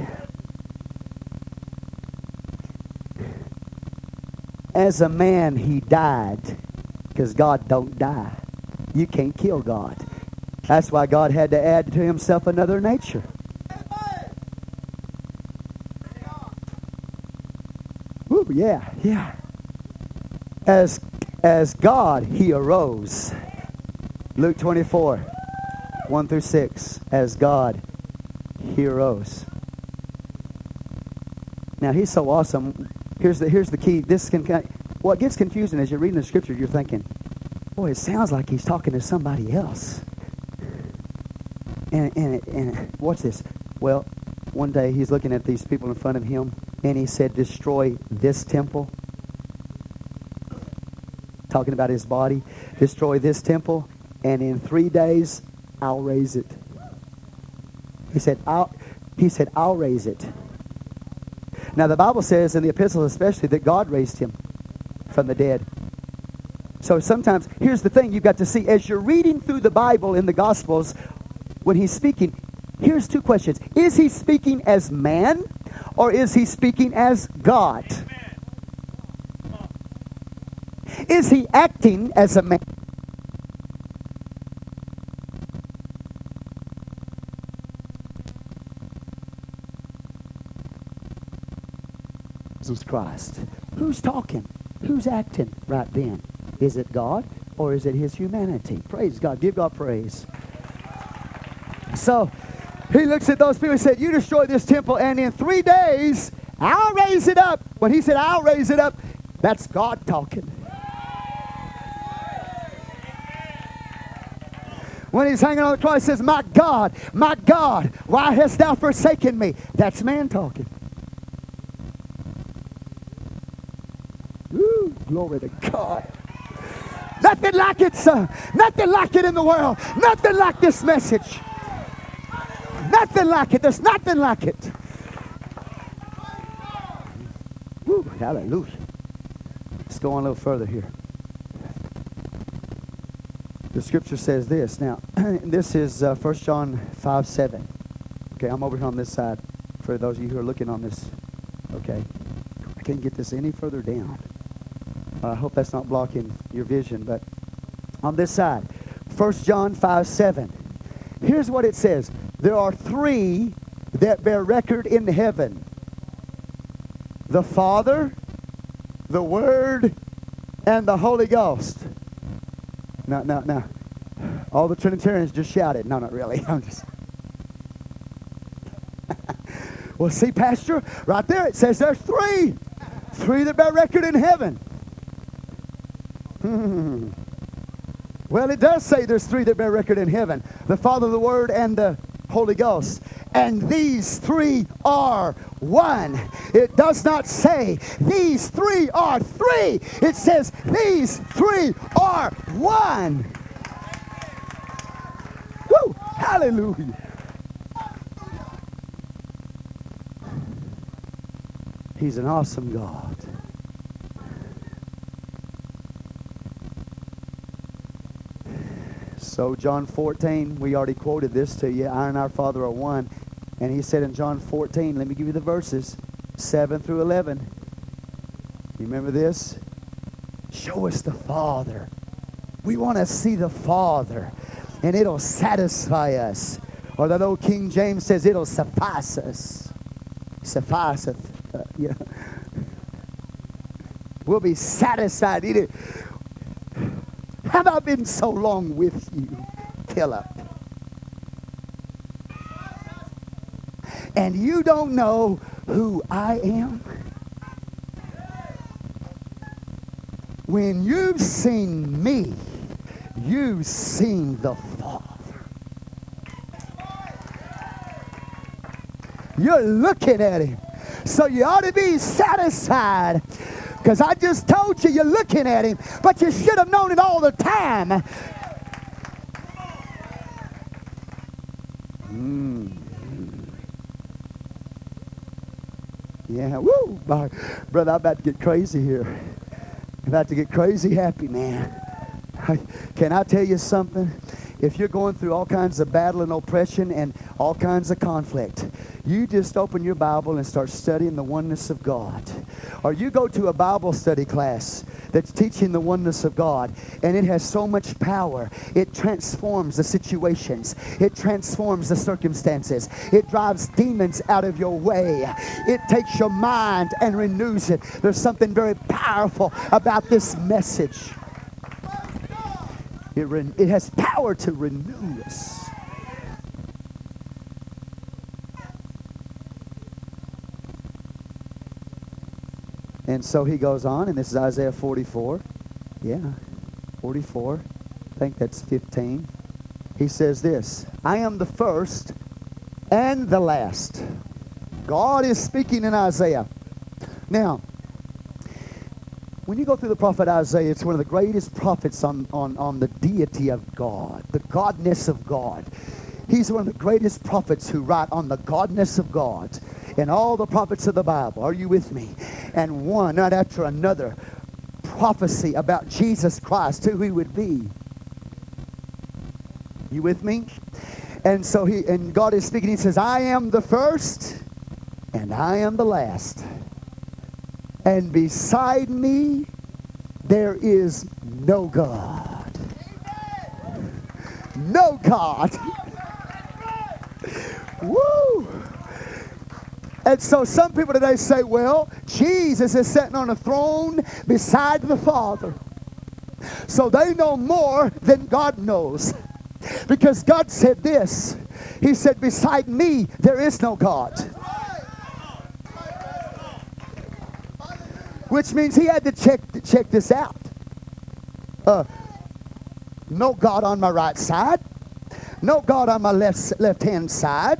As a man, he died because God don't die. You can't kill God. That's why God had to add to himself another nature. Ooh, yeah, yeah. As as God, he arose. Luke 24, 1 through 6. As God, he arose. Now, he's so awesome. Here's the, here's the key. This can, what gets confusing as you're reading the scripture, you're thinking, boy, it sounds like he's talking to somebody else. And, and, and watch this. Well, one day he's looking at these people in front of him, and he said, Destroy this temple talking about his body, destroy this temple, and in three days I'll raise it. He said, I'll, he said, I'll raise it. Now the Bible says in the epistles especially that God raised him from the dead. So sometimes, here's the thing you've got to see. As you're reading through the Bible in the Gospels, when he's speaking, here's two questions. Is he speaking as man or is he speaking as God? Is he acting as a man? Jesus Christ. Who's talking? Who's acting right then? Is it God or is it his humanity? Praise God. Give God praise. So he looks at those people and said, You destroy this temple, and in three days I'll raise it up. When he said, I'll raise it up, that's God talking. When he's hanging on the cross, he says, My God, my God, why hast thou forsaken me? That's man talking. Glory to God. Nothing like it, son. Nothing like it in the world. Nothing like this message. Nothing like it. There's nothing like it. Woo, hallelujah. Let's go on a little further here the scripture says this. Now, this is uh, 1 John 5 7. Okay, I'm over here on this side for those of you who are looking on this. Okay. I can't get this any further down. I hope that's not blocking your vision, but on this side, 1 John 5 7. Here's what it says There are three that bear record in heaven the Father, the Word, and the Holy Ghost. No, no, no. All the Trinitarians just shouted. No, not really. I'm just. well, see, Pastor, right there it says there's three. Three that bear record in heaven. well, it does say there's three that bear record in heaven the Father, the Word, and the Holy Ghost. And these three are one. It does not say these three are three. It says these three are one. Woo! Hallelujah. He's an awesome God. So, John 14, we already quoted this to you. I and our Father are one. And he said in John 14, let me give you the verses 7 through 11. You remember this? Show us the Father. We want to see the Father, and it'll satisfy us. Or that old King James says, it'll suffice us. Sufficeth. Uh. We'll be satisfied. Have I been so long with you, Philip? and you don't know who I am? When you've seen me, you've seen the Father. You're looking at him. So you ought to be satisfied Because I just told you you're looking at him, but you should have known it all the time. Mm. Yeah, woo! Brother, I'm about to get crazy here. I'm about to get crazy happy, man. Can I tell you something? If you're going through all kinds of battle and oppression and all kinds of conflict, you just open your Bible and start studying the oneness of God. Or you go to a Bible study class that's teaching the oneness of God, and it has so much power. It transforms the situations, it transforms the circumstances, it drives demons out of your way, it takes your mind and renews it. There's something very powerful about this message. It, re- it has power to renew us. And so he goes on, and this is Isaiah 44. Yeah, 44. I think that's 15. He says this I am the first and the last. God is speaking in Isaiah. Now, when you go through the prophet Isaiah, it's one of the greatest prophets on, on, on the deity of God, the godness of God. He's one of the greatest prophets who write on the godness of God in all the prophets of the Bible. Are you with me? And one, not after another, prophecy about Jesus Christ, who he would be. You with me? And so he and God is speaking. He says, I am the first and I am the last and beside me there is no God. No God. Woo! And so some people today say, well, Jesus is sitting on a throne beside the Father. So they know more than God knows. Because God said this. He said, beside me, there is no God. which means he had to check check this out. Uh, no God on my right side, no God on my left left hand side,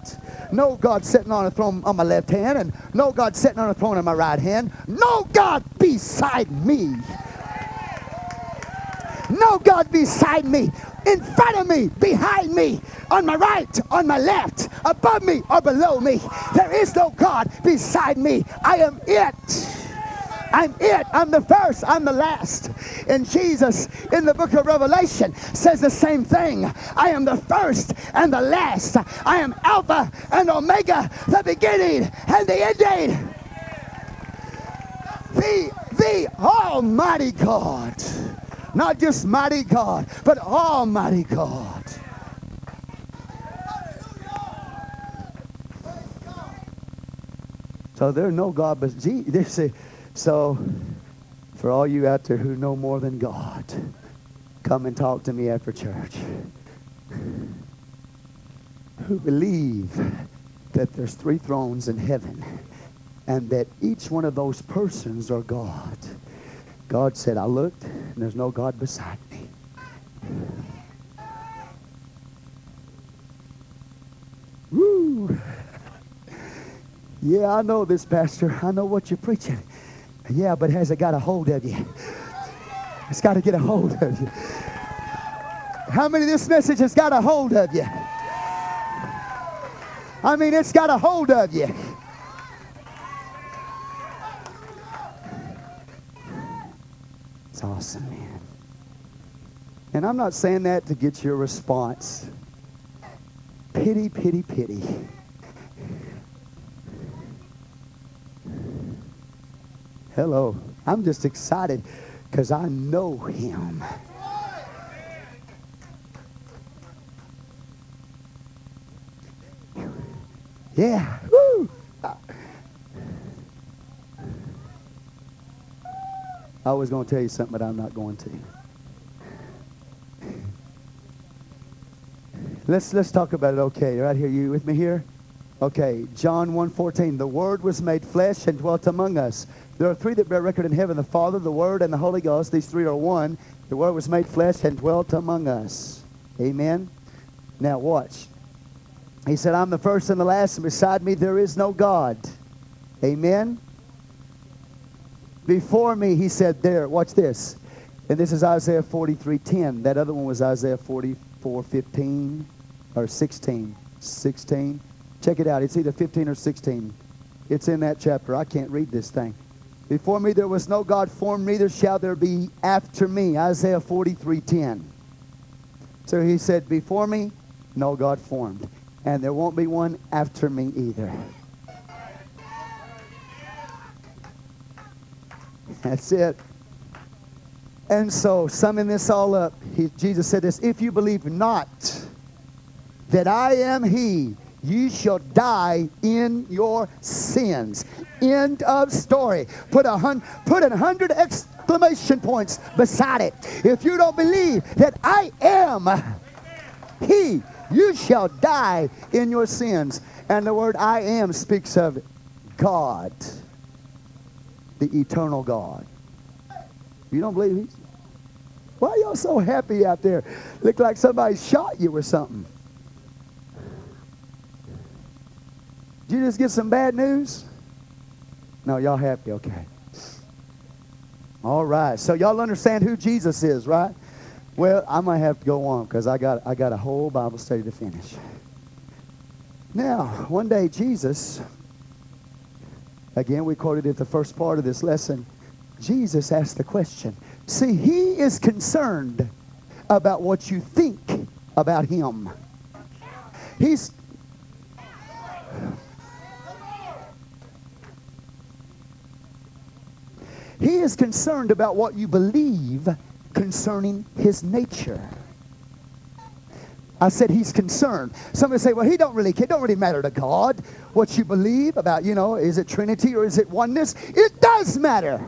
no God sitting on a throne on my left hand, and no God sitting on a throne on my right hand, no God beside me. No God beside me, in front of me, behind me, on my right, on my left, above me, or below me. There is no God beside me. I am it. I'm it. I'm the first. I'm the last. And Jesus in the book of Revelation says the same thing. I am the first and the last. I am Alpha and Omega, the beginning and the ending. The, the Almighty God. Not just mighty God, but Almighty God. So there's no God but Jesus. So, for all you out there who know more than God, come and talk to me after church. Who believe that there's three thrones in heaven and that each one of those persons are God. God said, I looked and there's no God beside me. Woo! Yeah, I know this, Pastor. I know what you're preaching. Yeah, but has it got a hold of you? It's got to get a hold of you. How many of this message has got a hold of you? I mean, it's got a hold of you. It's awesome, man. And I'm not saying that to get your response. Pity, pity, pity. Hello. I'm just excited because I know him. Yeah. Woo. I was going to tell you something, but I'm not going to. Let's let's talk about it. Okay, right here. You with me here? Okay, John 1:14. The Word was made flesh and dwelt among us. There are three that bear record in heaven the Father, the Word, and the Holy Ghost. These three are one. The Word was made flesh and dwelt among us. Amen. Now, watch. He said, I'm the first and the last, and beside me there is no God. Amen. Before me, he said, there, watch this. And this is Isaiah 43:10. That other one was Isaiah 44:15 or 16. 16. Check it out. It's either 15 or 16. It's in that chapter. I can't read this thing. Before me there was no God formed, neither shall there be after me. Isaiah 43:10. So he said, Before me, no God formed. And there won't be one after me either. That's it. And so, summing this all up, he, Jesus said this If you believe not that I am He, you shall die in your sins. End of story. Put a, hun- put a hundred exclamation points beside it. If you don't believe that I am He, you shall die in your sins. And the word I am speaks of God, the eternal God. You don't believe He's. Why y'all so happy out there? Look like somebody shot you or something. Did you just get some bad news? No, y'all happy, okay. All right. So y'all understand who Jesus is, right? Well, I might have to go on because I got I got a whole Bible study to finish. Now, one day Jesus, again we quoted it the first part of this lesson, Jesus asked the question. See, he is concerned about what you think about him. He's He is concerned about what you believe concerning his nature. I said he's concerned. Somebody say, well, he don't really care. It don't really matter to God what you believe about, you know, is it Trinity or is it oneness? It does matter.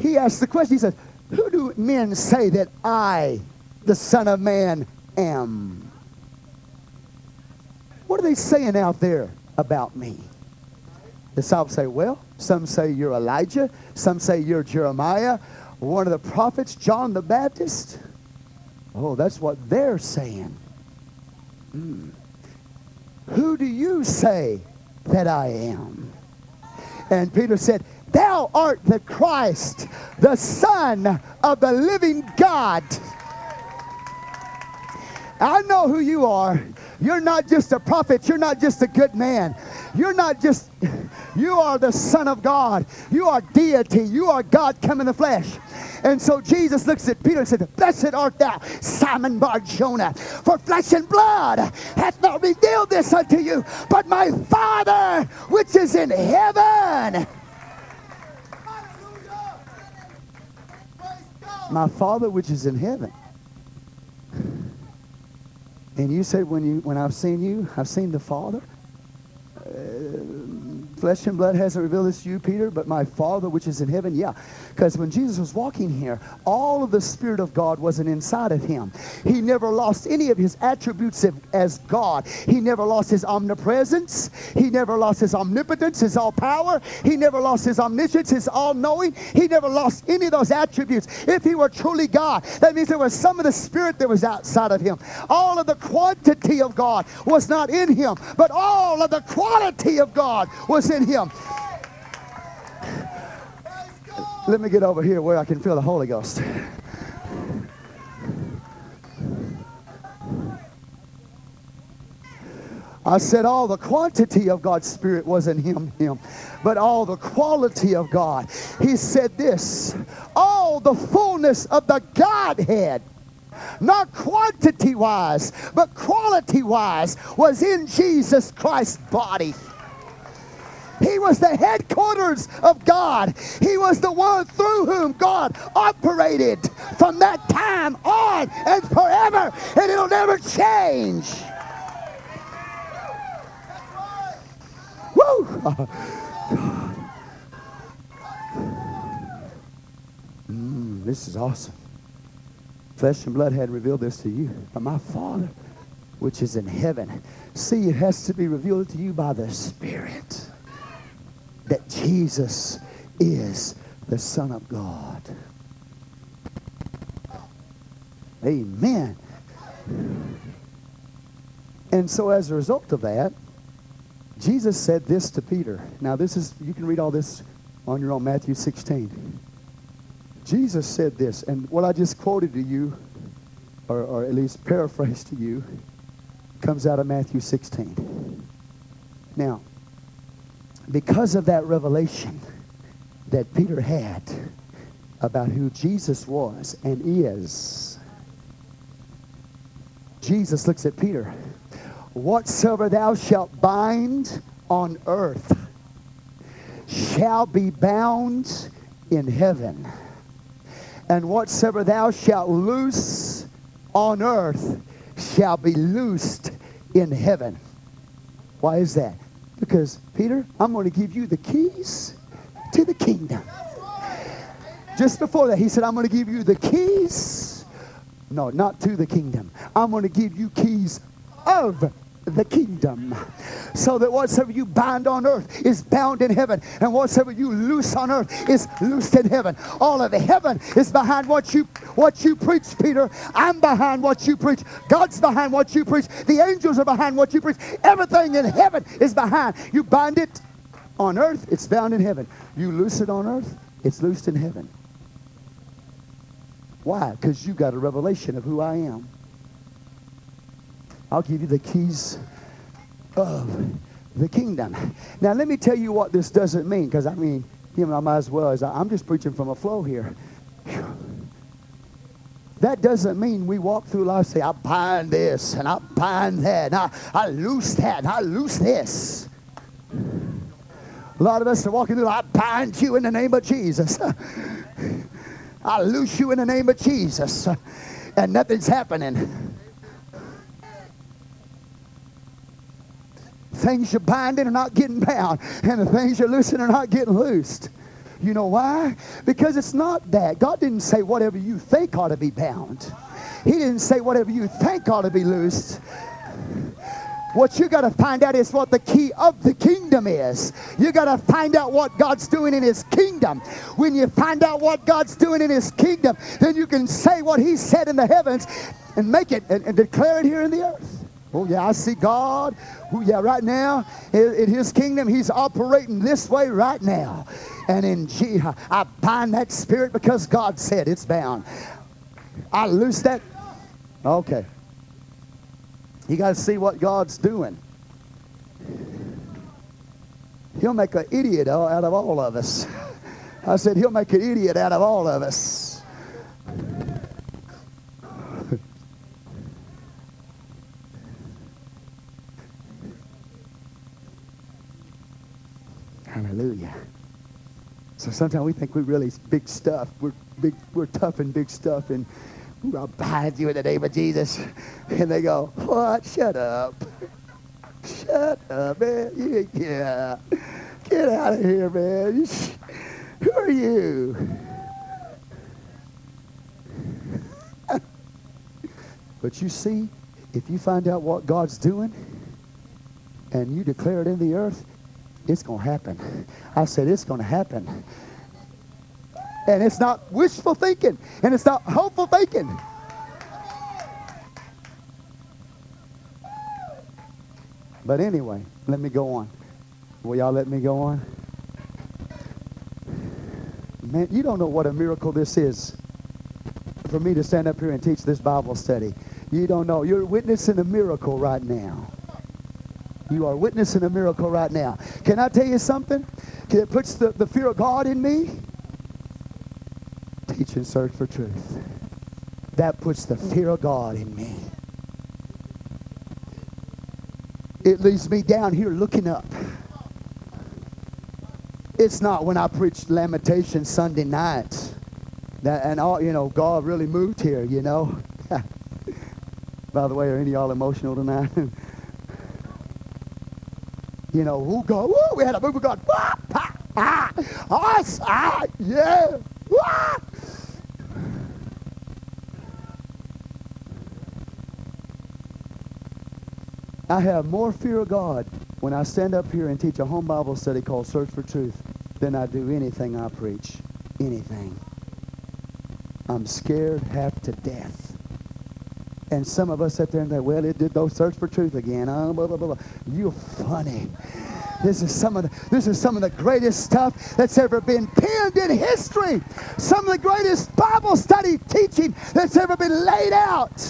He asked the question, he said, who do men say that I, the Son of Man, am? What are they saying out there about me? The disciples say, well, some say you're Elijah. Some say you're Jeremiah, one of the prophets, John the Baptist. Oh, that's what they're saying. Mm. Who do you say that I am? And Peter said, Thou art the Christ, the Son of the living God. I know who you are. You're not just a prophet. You're not just a good man. You're not just, you are the Son of God. You are deity. You are God come in the flesh. And so Jesus looks at Peter and said, Blessed art thou, Simon Bar Jonah, for flesh and blood hath not revealed this unto you, but my Father which is in heaven. My Father which is in heaven. And you said, when, you, when I've seen you, I've seen the Father. 呃 flesh and blood hasn't revealed this to you, Peter, but my Father which is in heaven, yeah. Because when Jesus was walking here, all of the Spirit of God wasn't inside of him. He never lost any of his attributes as God. He never lost his omnipresence. He never lost his omnipotence, his all power. He never lost his omniscience, his all knowing. He never lost any of those attributes. If he were truly God, that means there was some of the Spirit that was outside of him. All of the quantity of God was not in him, but all of the quality of God was in him. Let me get over here where I can feel the Holy Ghost. I said all the quantity of God's Spirit was in him, him, but all the quality of God. He said this, all the fullness of the Godhead, not quantity wise, but quality wise, was in Jesus Christ's body. He was the headquarters of God. He was the one through whom God operated from that time on and forever, and it'll never change. Woo! Mm, this is awesome. Flesh and blood had revealed this to you, but my Father, which is in heaven. See, it has to be revealed to you by the Spirit that Jesus is the Son of God. Amen. And so as a result of that, Jesus said this to Peter. Now this is, you can read all this on your own, Matthew 16. Jesus said this, and what I just quoted to you, or, or at least paraphrased to you, comes out of Matthew 16. Now, because of that revelation that Peter had about who Jesus was and is, Jesus looks at Peter. Whatsoever thou shalt bind on earth shall be bound in heaven. And whatsoever thou shalt loose on earth shall be loosed in heaven. Why is that? Because, Peter, I'm going to give you the keys to the kingdom. Just before that, he said, I'm going to give you the keys. No, not to the kingdom. I'm going to give you keys of the kingdom. So that whatsoever you bind on earth is bound in heaven, and whatsoever you loose on earth is loosed in heaven. All of heaven is behind what you what you preach, Peter. I'm behind what you preach. God's behind what you preach. The angels are behind what you preach. Everything in heaven is behind. You bind it on earth, it's bound in heaven. You loose it on earth, it's loosed in heaven. Why? Because you got a revelation of who I am. I'll give you the keys of the kingdom. Now, let me tell you what this doesn't mean, because I mean, you know, I might as well as I'm just preaching from a flow here. That doesn't mean we walk through life say, I bind this and I bind that and I, I loose that and I loose this. A lot of us are walking through, I bind you in the name of Jesus. I loose you in the name of Jesus. And nothing's happening. Things you're binding are not getting bound, and the things you're loosing are not getting loosed. You know why? Because it's not that. God didn't say whatever you think ought to be bound. He didn't say whatever you think ought to be loosed. What you got to find out is what the key of the kingdom is. You got to find out what God's doing in his kingdom. When you find out what God's doing in his kingdom, then you can say what he said in the heavens and make it and, and declare it here in the earth. Oh, yeah, I see God. Oh, yeah, right now in, in His kingdom, He's operating this way right now. And in I bind that spirit because God said it's bound. I loose that. Okay. You got to see what God's doing. He'll make an idiot out of all of us. I said, He'll make an idiot out of all of us. Hallelujah. So sometimes we think we're really big stuff. We're big. We're tough and big stuff, and I'll bind you in the name of Jesus. And they go, "What? Shut up! Shut up, man! yeah, get out of here, man! Who are you?" but you see, if you find out what God's doing, and you declare it in the earth, it's going to happen. I said, it's going to happen. And it's not wishful thinking, and it's not hopeful thinking. But anyway, let me go on. Will y'all let me go on? Man, you don't know what a miracle this is for me to stand up here and teach this Bible study. You don't know. You're witnessing a miracle right now. You are witnessing a miracle right now. Can I tell you something? It puts the, the fear of God in me. Teach and search for truth. That puts the fear of God in me. It leaves me down here looking up. It's not when I preach Lamentation Sunday night that and all you know God really moved here. You know. By the way, are any y'all emotional tonight? You know, who God, woo, we had a move of God. Ah, ah, us, ah, yeah. Ah. I have more fear of God when I stand up here and teach a home Bible study called Search for Truth than I do anything I preach. Anything. I'm scared half to death. And some of us sit there and say, well, it did those search for truth again. Uh, blah, blah, blah. You're funny. This is some of the, this is some of the greatest stuff that's ever been penned in history. Some of the greatest Bible study teaching that's ever been laid out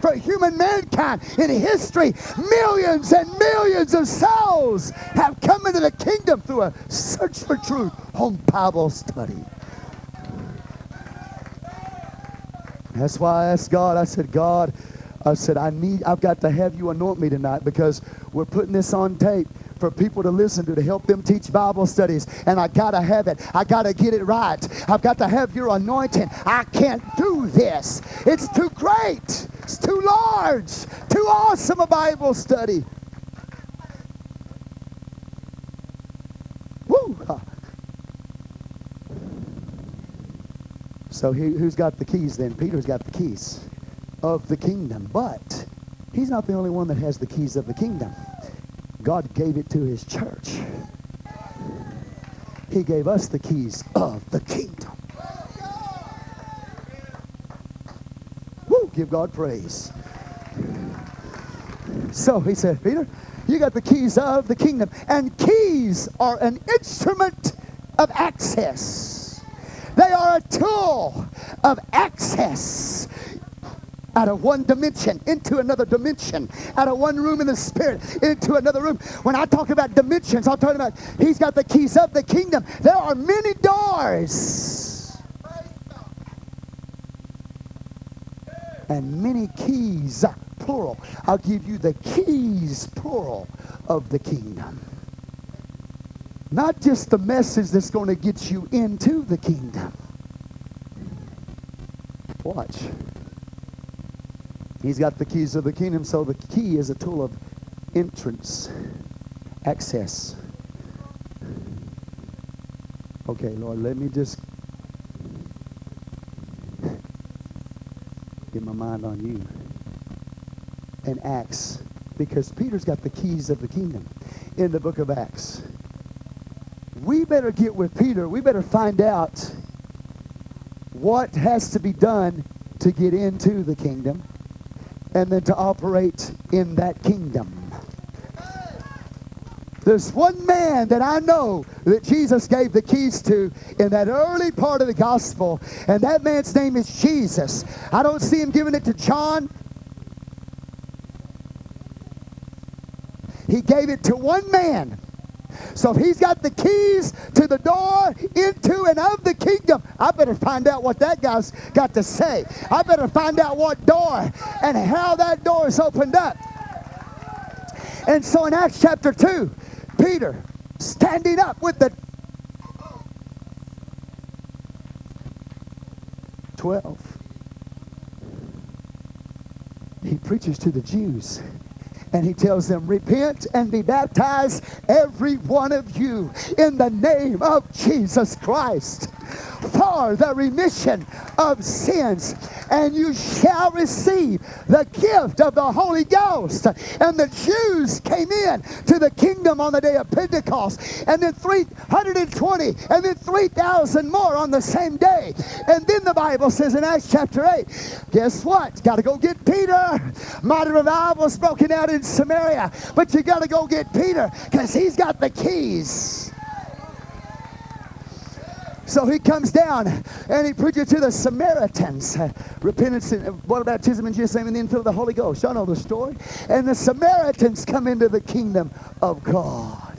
for human mankind in history. Millions and millions of souls have come into the kingdom through a search for truth on Bible study. That's why I asked God, I said, God, I said, I need, I've got to have you anoint me tonight because we're putting this on tape for people to listen to to help them teach Bible studies. And I got to have it. I got to get it right. I've got to have your anointing. I can't do this. It's too great. It's too large. Too awesome a Bible study. Woo! So he, who's got the keys then? Peter's got the keys of the kingdom. But he's not the only one that has the keys of the kingdom. God gave it to his church. He gave us the keys of the kingdom. Woo, give God praise. So he said, Peter, you got the keys of the kingdom. And keys are an instrument of access. They are a tool of access out of one dimension into another dimension, out of one room in the spirit into another room. When I talk about dimensions, I'm talking about he's got the keys of the kingdom. There are many doors and many keys, plural. I'll give you the keys, plural, of the kingdom. Not just the message that's going to get you into the kingdom. Watch. He's got the keys of the kingdom, so the key is a tool of entrance, access. Okay, Lord, let me just get my mind on you. And Acts, because Peter's got the keys of the kingdom in the book of Acts. We better get with Peter. We better find out what has to be done to get into the kingdom and then to operate in that kingdom. There's one man that I know that Jesus gave the keys to in that early part of the gospel, and that man's name is Jesus. I don't see him giving it to John. He gave it to one man. So if he's got the keys to the door into and of the kingdom, I better find out what that guy's got to say. I better find out what door and how that door is opened up. And so in Acts chapter 2, Peter standing up with the 12. He preaches to the Jews and he tells them, Repent and be baptized, every one of you, in the name of Jesus Christ for the remission of sins, and you shall receive the gift of the Holy Ghost. And the Jews came in to the kingdom on the day of Pentecost, and then 320, and then 3,000 more on the same day. And then the Bible says in Acts chapter 8, guess what? Got to go get Peter. Mighty revival's broken out in Samaria, but you got to go get Peter because he's got the keys. So he comes down and he preaches to the Samaritans. Repentance and water baptism in Jesus' name and then fill the Holy Ghost. Y'all know the story. And the Samaritans come into the kingdom of God.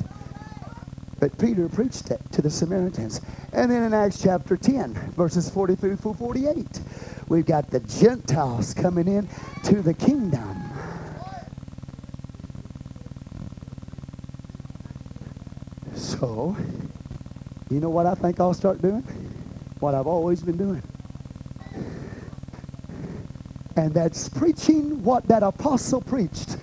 But Peter preached it to the Samaritans. And then in Acts chapter 10, verses 43 through 48, we've got the Gentiles coming in to the kingdom. So, you know what I think I'll start doing? What I've always been doing. And that's preaching what that apostle preached.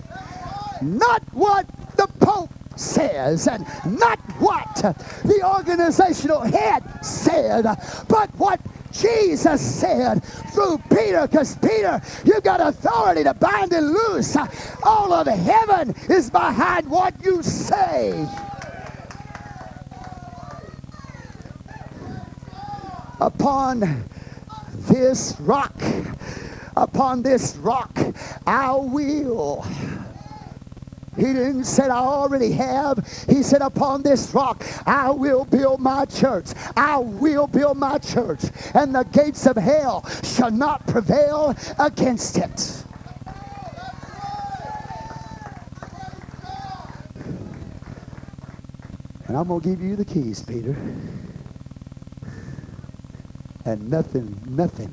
Not what the Pope says and not what the organizational head said, but what Jesus said through Peter, because Peter, you've got authority to bind and loose. All of heaven is behind what you say. Upon this rock, upon this rock, I will He didn't say, I already have. He said, Upon this rock, I will build my church. I will build my church, and the gates of hell shall not prevail against it. And I'm going to give you the keys, Peter. And nothing, nothing,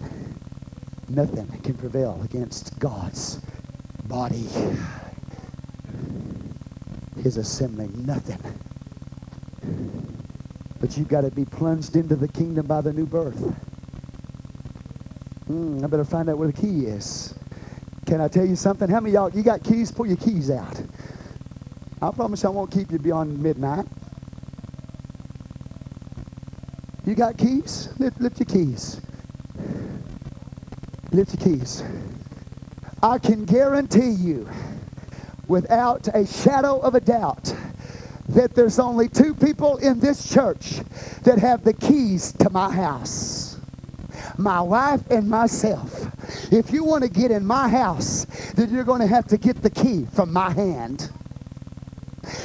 nothing can prevail against God's body. His assembling, nothing. But you've got to be plunged into the kingdom by the new birth. Mm, I better find out where the key is. Can I tell you something? How many y'all, you got keys? Pull your keys out. I promise I won't keep you beyond midnight. You got keys? Lift, lift your keys. Lift your keys. I can guarantee you, without a shadow of a doubt, that there's only two people in this church that have the keys to my house my wife and myself. If you want to get in my house, then you're going to have to get the key from my hand.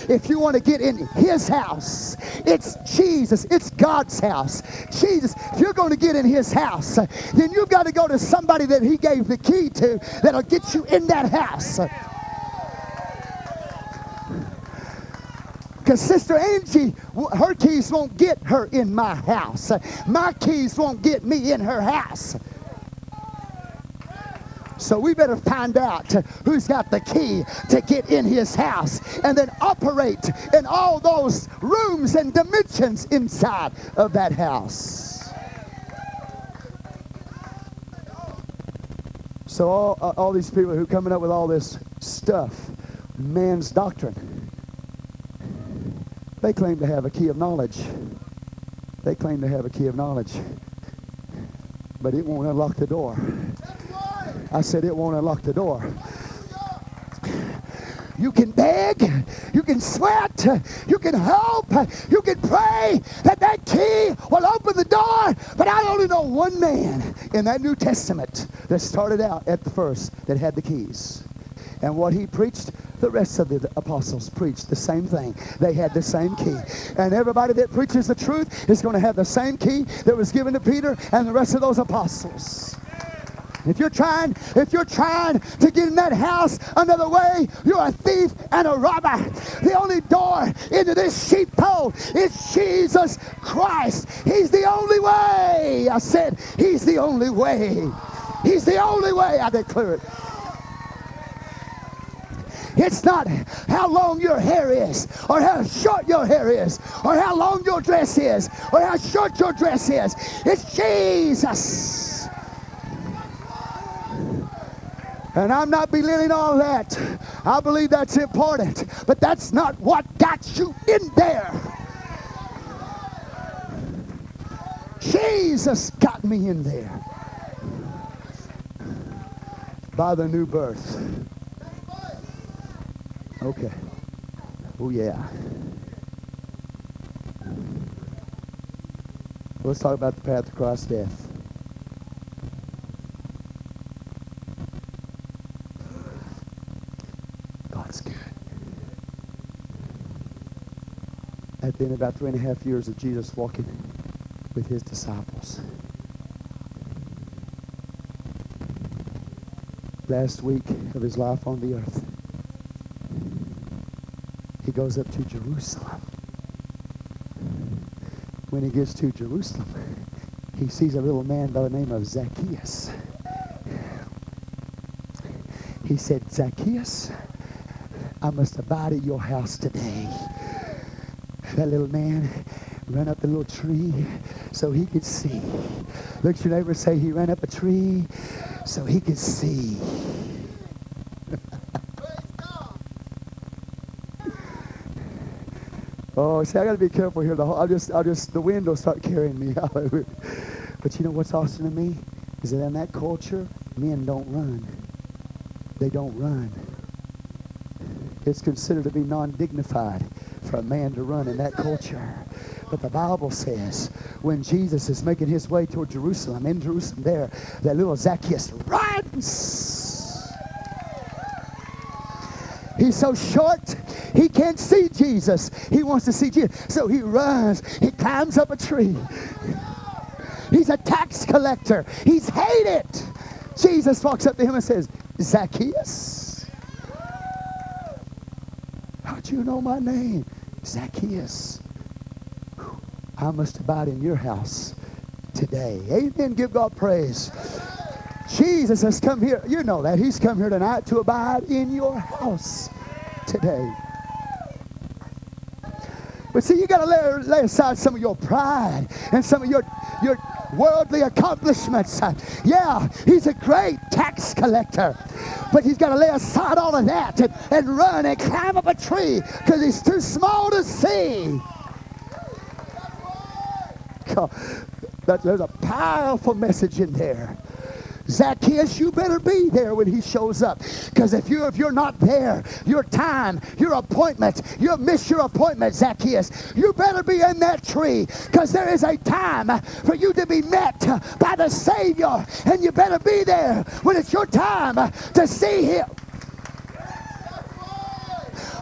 If you want to get in his house, it's Jesus. It's God's house. Jesus, if you're going to get in his house, then you've got to go to somebody that he gave the key to that'll get you in that house. Because Sister Angie, her keys won't get her in my house. My keys won't get me in her house. So we better find out who's got the key to get in his house and then operate in all those rooms and dimensions inside of that house. So all, uh, all these people who are coming up with all this stuff, man's doctrine, they claim to have a key of knowledge. They claim to have a key of knowledge. But it won't unlock the door. I said it won't unlock the door. You can beg, you can sweat, you can hope, you can pray that that key will open the door. But I only know one man in that New Testament that started out at the first that had the keys. And what he preached, the rest of the apostles preached the same thing. They had the same key. And everybody that preaches the truth is going to have the same key that was given to Peter and the rest of those apostles. If you're trying, if you're trying to get in that house another way, you're a thief and a robber. The only door into this sheepfold is Jesus Christ. He's the only way. I said, He's the only way. He's the only way. I declare it. It's not how long your hair is, or how short your hair is, or how long your dress is, or how short your dress is. It's Jesus. And I'm not belittling all that. I believe that's important. But that's not what got you in there. Jesus got me in there by the new birth. Okay. Oh, yeah. Let's talk about the path across death. Had been about three and a half years of Jesus walking with his disciples. Last week of his life on the earth, he goes up to Jerusalem. When he gets to Jerusalem, he sees a little man by the name of Zacchaeus. He said, Zacchaeus, I must abide at your house today that little man ran up the little tree so he could see. Look at your neighbor say he ran up a tree so he could see. oh, see, I got to be careful here. The I'll just, I'll just, the wind will start carrying me. Out. But you know what's awesome to me is that in that culture, men don't run. They don't run. It's considered to be non-dignified for a man to run in that culture. But the Bible says when Jesus is making his way toward Jerusalem, in Jerusalem there, that little Zacchaeus runs. He's so short, he can't see Jesus. He wants to see Jesus. So he runs, he climbs up a tree. He's a tax collector, he's hated. Jesus walks up to him and says, Zacchaeus, how'd you know my name? Zacchaeus, I must abide in your house today. Amen. Give God praise. Jesus has come here. You know that. He's come here tonight to abide in your house today. But see, you got to lay, lay aside some of your pride and some of your, your worldly accomplishments. Yeah, he's a great tax collector. But he's got to lay aside all of that and, and run and climb up a tree because he's too small to see. God, there's a powerful message in there. Zacchaeus, you better be there when he shows up. Because if you if you're not there, your time, your appointment, you'll miss your appointment, Zacchaeus. You better be in that tree. Because there is a time for you to be met by the Savior. And you better be there when it's your time to see him.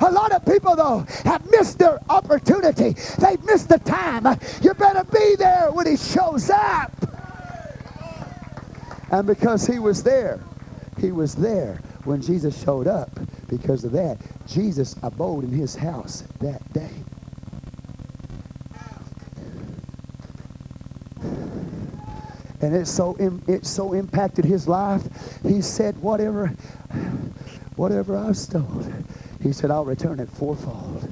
A lot of people, though, have missed their opportunity. They've missed the time. You better be there when he shows up. And because he was there, he was there when Jesus showed up. Because of that, Jesus abode in his house that day. And it so it so impacted his life. He said, "Whatever, whatever I've stolen, he said, I'll return it fourfold."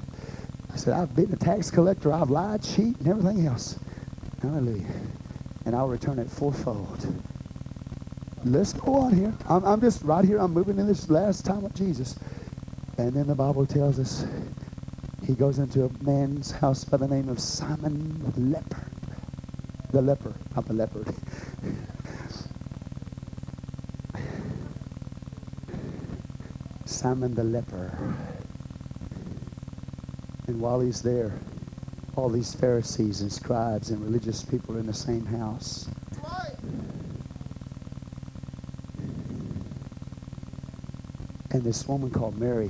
I said, "I've been a tax collector. I've lied, cheated, and everything else. Hallelujah, and I'll return it fourfold." Let's go on here. I'm, I'm just right here. I'm moving in this last time with Jesus. And then the Bible tells us he goes into a man's house by the name of Simon the leper. The leper, not the leopard. Simon the leper. And while he's there, all these Pharisees and scribes and religious people are in the same house. And this woman called Mary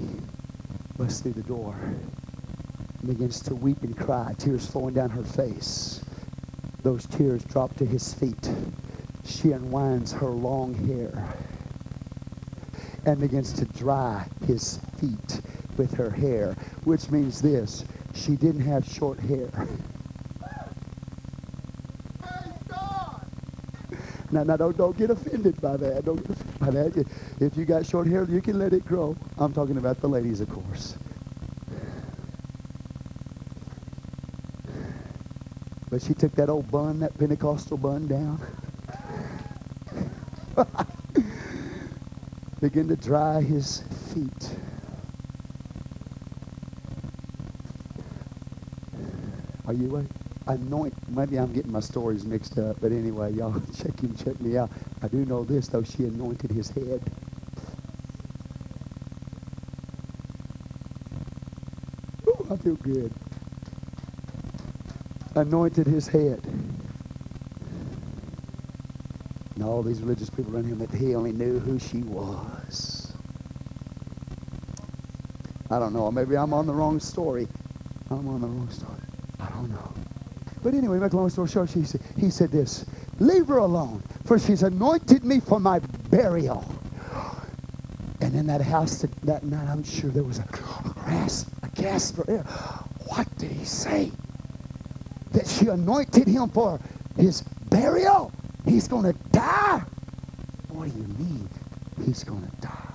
busts through the door and begins to weep and cry, tears flowing down her face. Those tears drop to his feet. She unwinds her long hair and begins to dry his feet with her hair, which means this she didn't have short hair. Now, now don't, don't get offended by that. Don't get offended by that. If you got short hair, you can let it grow. I'm talking about the ladies, of course. But she took that old bun, that Pentecostal bun down. Begin to dry his feet. Are you awake? Anoint. Maybe I'm getting my stories mixed up, but anyway, y'all check him, check me out. I do know this though. She anointed his head. Ooh, I feel good. Anointed his head. And all these religious people around him that he only knew who she was. I don't know. Maybe I'm on the wrong story. I'm on the wrong story. I don't know. But anyway, make a long story short, she said, he said this, leave her alone, for she's anointed me for my burial. And in that house that, that night, I'm sure there was a, gasp, a gasp for air. What did he say? That she anointed him for his burial? He's going to die? What do you mean he's going to die?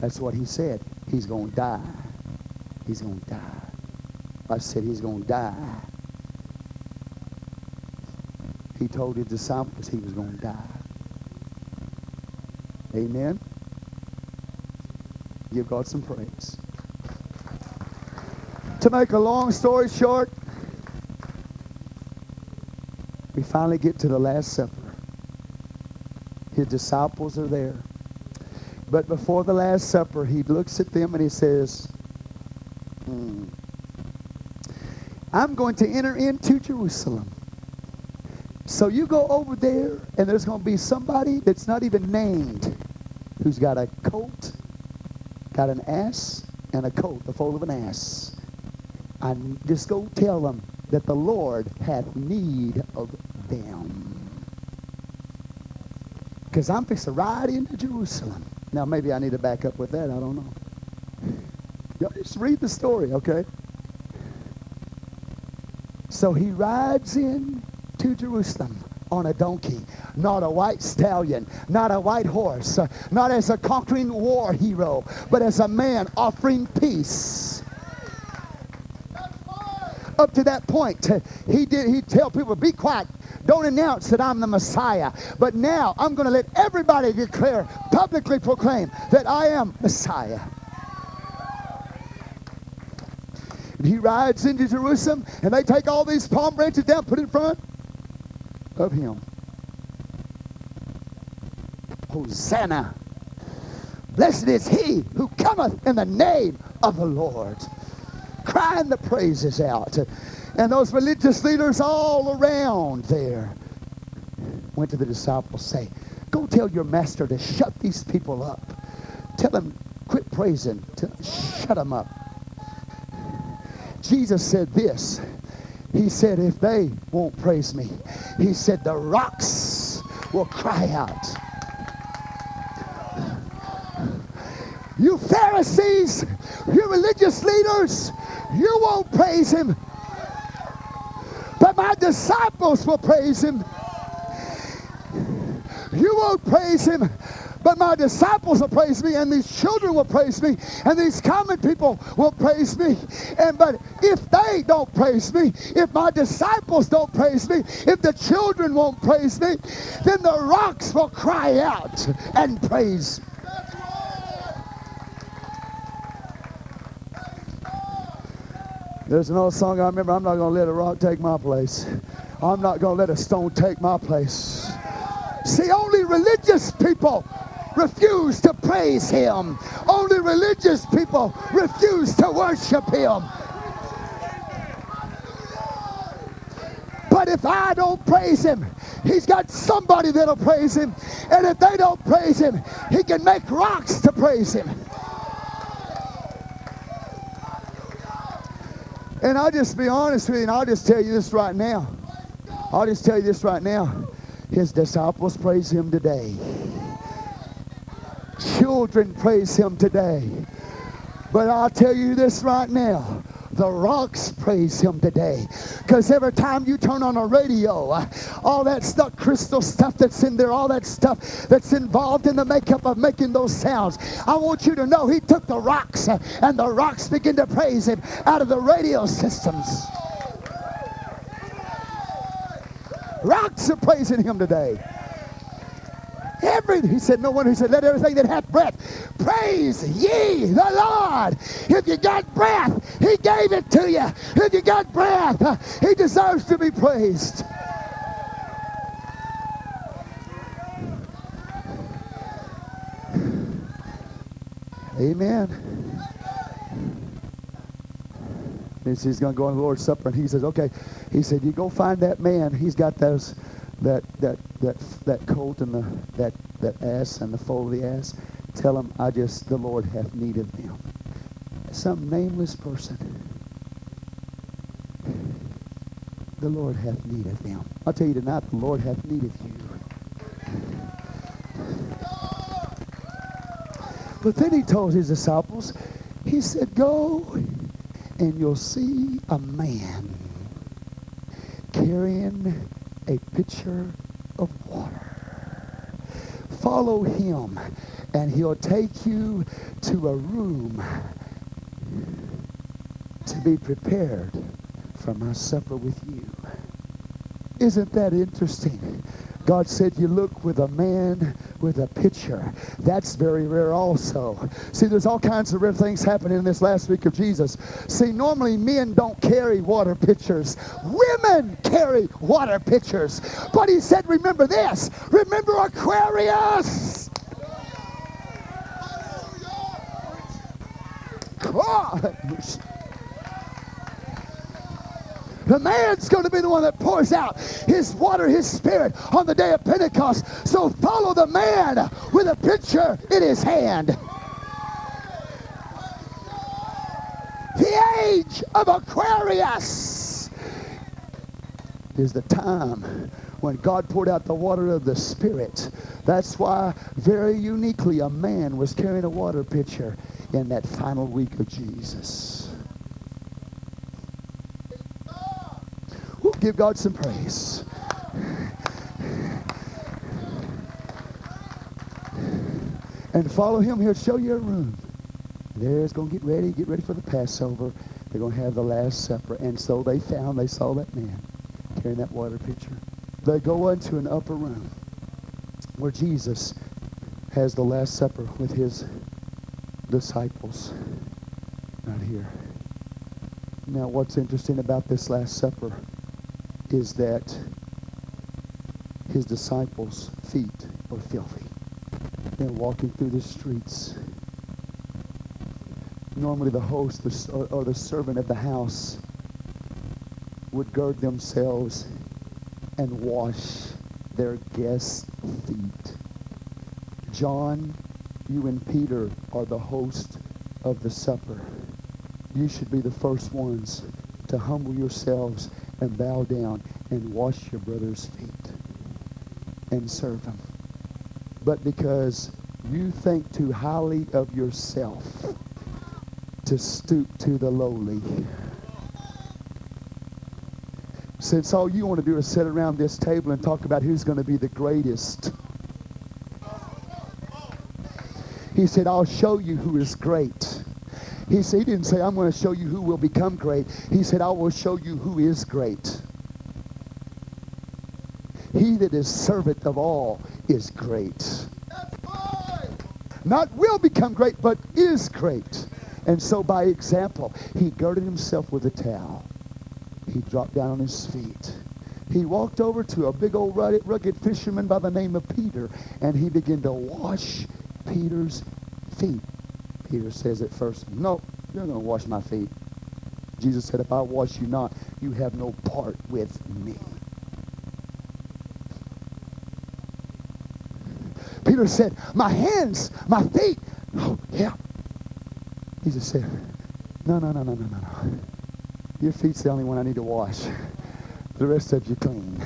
That's what he said. He's going to die. He's going to die. I said he's going to die he told his disciples he was going to die. Amen. Give God some praise. To make a long story short, we finally get to the Last Supper. His disciples are there. But before the Last Supper, he looks at them and he says, hmm, I'm going to enter into Jerusalem. So you go over there, and there's going to be somebody that's not even named who's got a coat got an ass and a colt, the foal of an ass. And just go tell them that the Lord hath need of them. Because I'm fixing to ride into Jerusalem. Now, maybe I need to back up with that. I don't know. Y'all just read the story, okay? So he rides in to Jerusalem on a donkey, not a white stallion, not a white horse, not as a conquering war hero, but as a man offering peace. Up to that point, he did he tell people, be quiet, don't announce that I'm the Messiah. But now I'm going to let everybody declare, publicly proclaim that I am Messiah. And he rides into Jerusalem, and they take all these palm branches down, put it in front of him. Hosanna. Blessed is he who cometh in the name of the Lord. Crying the praises out. And those religious leaders all around there went to the disciples, say, go tell your master to shut these people up. Tell them, quit praising. shut them up. Jesus said this. He said, if they won't praise me, he said, the rocks will cry out. You Pharisees, you religious leaders, you won't praise him. But my disciples will praise him. You won't praise him, but my disciples will praise me, and these children will praise me, and these common people will praise me. And but if they don't praise me, if my disciples don't praise me, if the children won't praise me, then the rocks will cry out and praise There's an old song I remember. I'm not going to let a rock take my place. I'm not going to let a stone take my place. See, only religious people refuse to praise him. Only religious people refuse to worship him. But if I don't praise him, he's got somebody that'll praise him. And if they don't praise him, he can make rocks to praise him. And I'll just be honest with you, and I'll just tell you this right now. I'll just tell you this right now. His disciples praise him today. Children praise him today. But I'll tell you this right now. The rocks praise him today. Because every time you turn on a radio, uh, all that stuff, crystal stuff that's in there, all that stuff that's involved in the makeup of making those sounds, I want you to know he took the rocks uh, and the rocks begin to praise him out of the radio systems. Rocks are praising him today. Every, he said, no one, he said, let everything that hath breath praise ye the Lord. If you got breath, he gave it to you. If you got breath, he deserves to be praised. Amen. and He's going to go on the Lord's Supper, and he says, okay. He said, you go find that man. He's got those that that that that colt and the that that ass and the foal of the ass. Tell him I just the Lord hath need of them. Some nameless person. The Lord hath need of them. I'll tell you tonight, the Lord hath need of you. But then he told his disciples, he said, Go and you'll see a man carrying a pitcher of water. Follow him, and he'll take you to a room to be prepared for my supper with you. Isn't that interesting? God said, You look with a man with a pitcher. That's very rare also. See, there's all kinds of rare things happening in this last week of Jesus. See, normally men don't carry water pitchers, women carry water pitchers. But he said, Remember this. Remember Aquarius. God. The man's going to be the one that pours out his water, his spirit on the day of Pentecost. So follow the man with a pitcher in his hand. The age of Aquarius is the time when God poured out the water of the Spirit. That's why, very uniquely, a man was carrying a water pitcher in that final week of Jesus. We'll give God some praise. And follow him. He'll show you a room. There's going to get ready, get ready for the Passover. They're going to have the Last Supper. And so they found, they saw that man carrying that water pitcher. They go into an upper room where Jesus has the Last Supper with his disciples. Not here. Now, what's interesting about this Last Supper is that his disciples' feet were filthy. They're walking through the streets normally the host or, the servant of the house would gird themselves and wash their guests' feet. John, you and Peter are the host of the supper. You should be the first ones to humble yourselves and bow down and wash your brother's feet and serve him. But because you think too highly of yourself, to stoop to the lowly. Since all you want to do is sit around this table and talk about who's going to be the greatest. He said, I'll show you who is great. He said, he didn't say, I'm going to show you who will become great. He said, I will show you who is great. He that is servant of all is great. Not will become great, but is great. And so by example, he girded himself with a towel. He dropped down on his feet. He walked over to a big old rugged fisherman by the name of Peter, and he began to wash Peter's feet. Peter says at first, no, you're going to wash my feet. Jesus said, if I wash you not, you have no part with me. Peter said, my hands, my feet. Oh, yeah, Jesus said, no, no, no, no, no, no, no. Your feet's the only one I need to wash. The rest of you clean.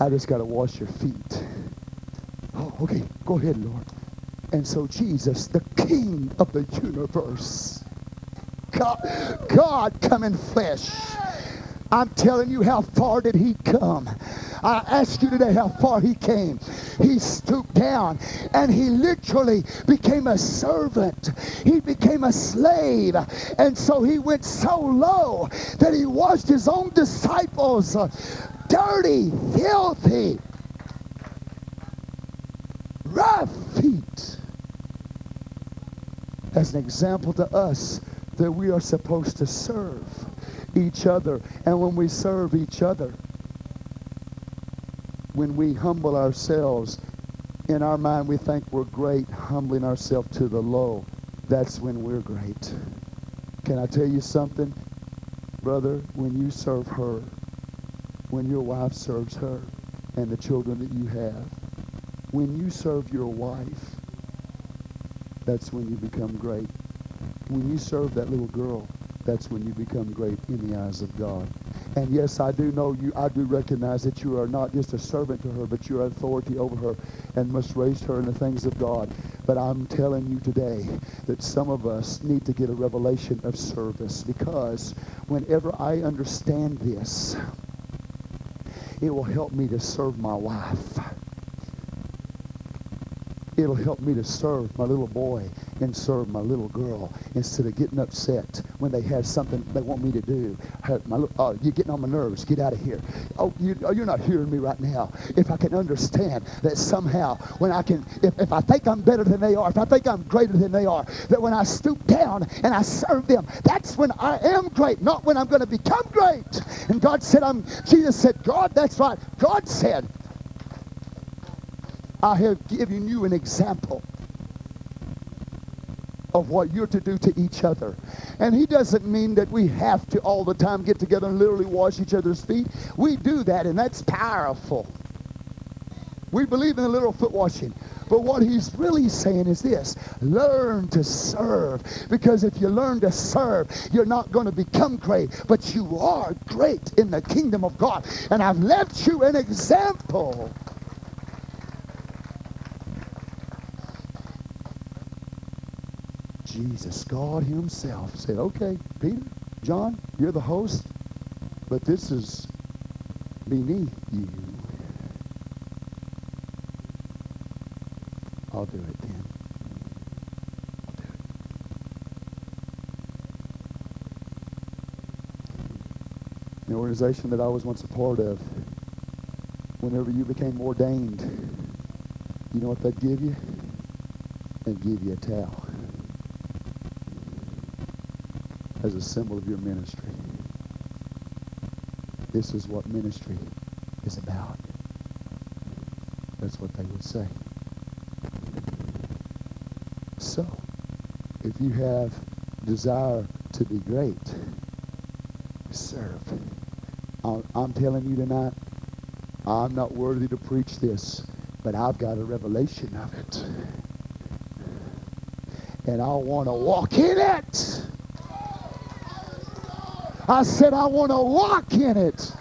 I just got to wash your feet. Oh, okay. Go ahead, Lord. And so Jesus, the King of the universe, God, God come in flesh. I'm telling you, how far did he come? I ask you today how far he came. He stooped down and he literally became a servant. He became a slave. And so he went so low that he washed his own disciples uh, dirty, filthy, rough feet as an example to us that we are supposed to serve each other. And when we serve each other, when we humble ourselves, in our mind we think we're great, humbling ourselves to the low. That's when we're great. Can I tell you something? Brother, when you serve her, when your wife serves her and the children that you have, when you serve your wife, that's when you become great. When you serve that little girl, that's when you become great in the eyes of God. And yes, I do know you, I do recognize that you are not just a servant to her, but you're authority over her and must raise her in the things of God. But I'm telling you today that some of us need to get a revelation of service because whenever I understand this, it will help me to serve my wife. It'll help me to serve my little boy and serve my little girl instead of getting upset when they have something they want me to do. My, oh, you're getting on my nerves. Get out of here. Oh, you, oh, you're not hearing me right now. If I can understand that somehow when I can, if, if I think I'm better than they are, if I think I'm greater than they are, that when I stoop down and I serve them, that's when I am great, not when I'm going to become great. And God said, I'm, Jesus said, God, that's right. God said, I have given you an example of what you're to do to each other. And he doesn't mean that we have to all the time get together and literally wash each other's feet. We do that, and that's powerful. We believe in a little foot washing. But what he's really saying is this learn to serve. Because if you learn to serve, you're not going to become great, but you are great in the kingdom of God. And I've left you an example. Jesus, God Himself said, Okay, Peter, John, you're the host, but this is beneath you. I'll do it then. I'll do it. The organization that I was once a part of, whenever you became ordained, you know what they'd give you? They'd give you a towel as a symbol of your ministry. This is what ministry is about. That's what they would say. So, if you have desire to be great, serve. I'm telling you tonight, I'm not worthy to preach this, but I've got a revelation of it. And I want to walk in it. I said, I want to walk in it.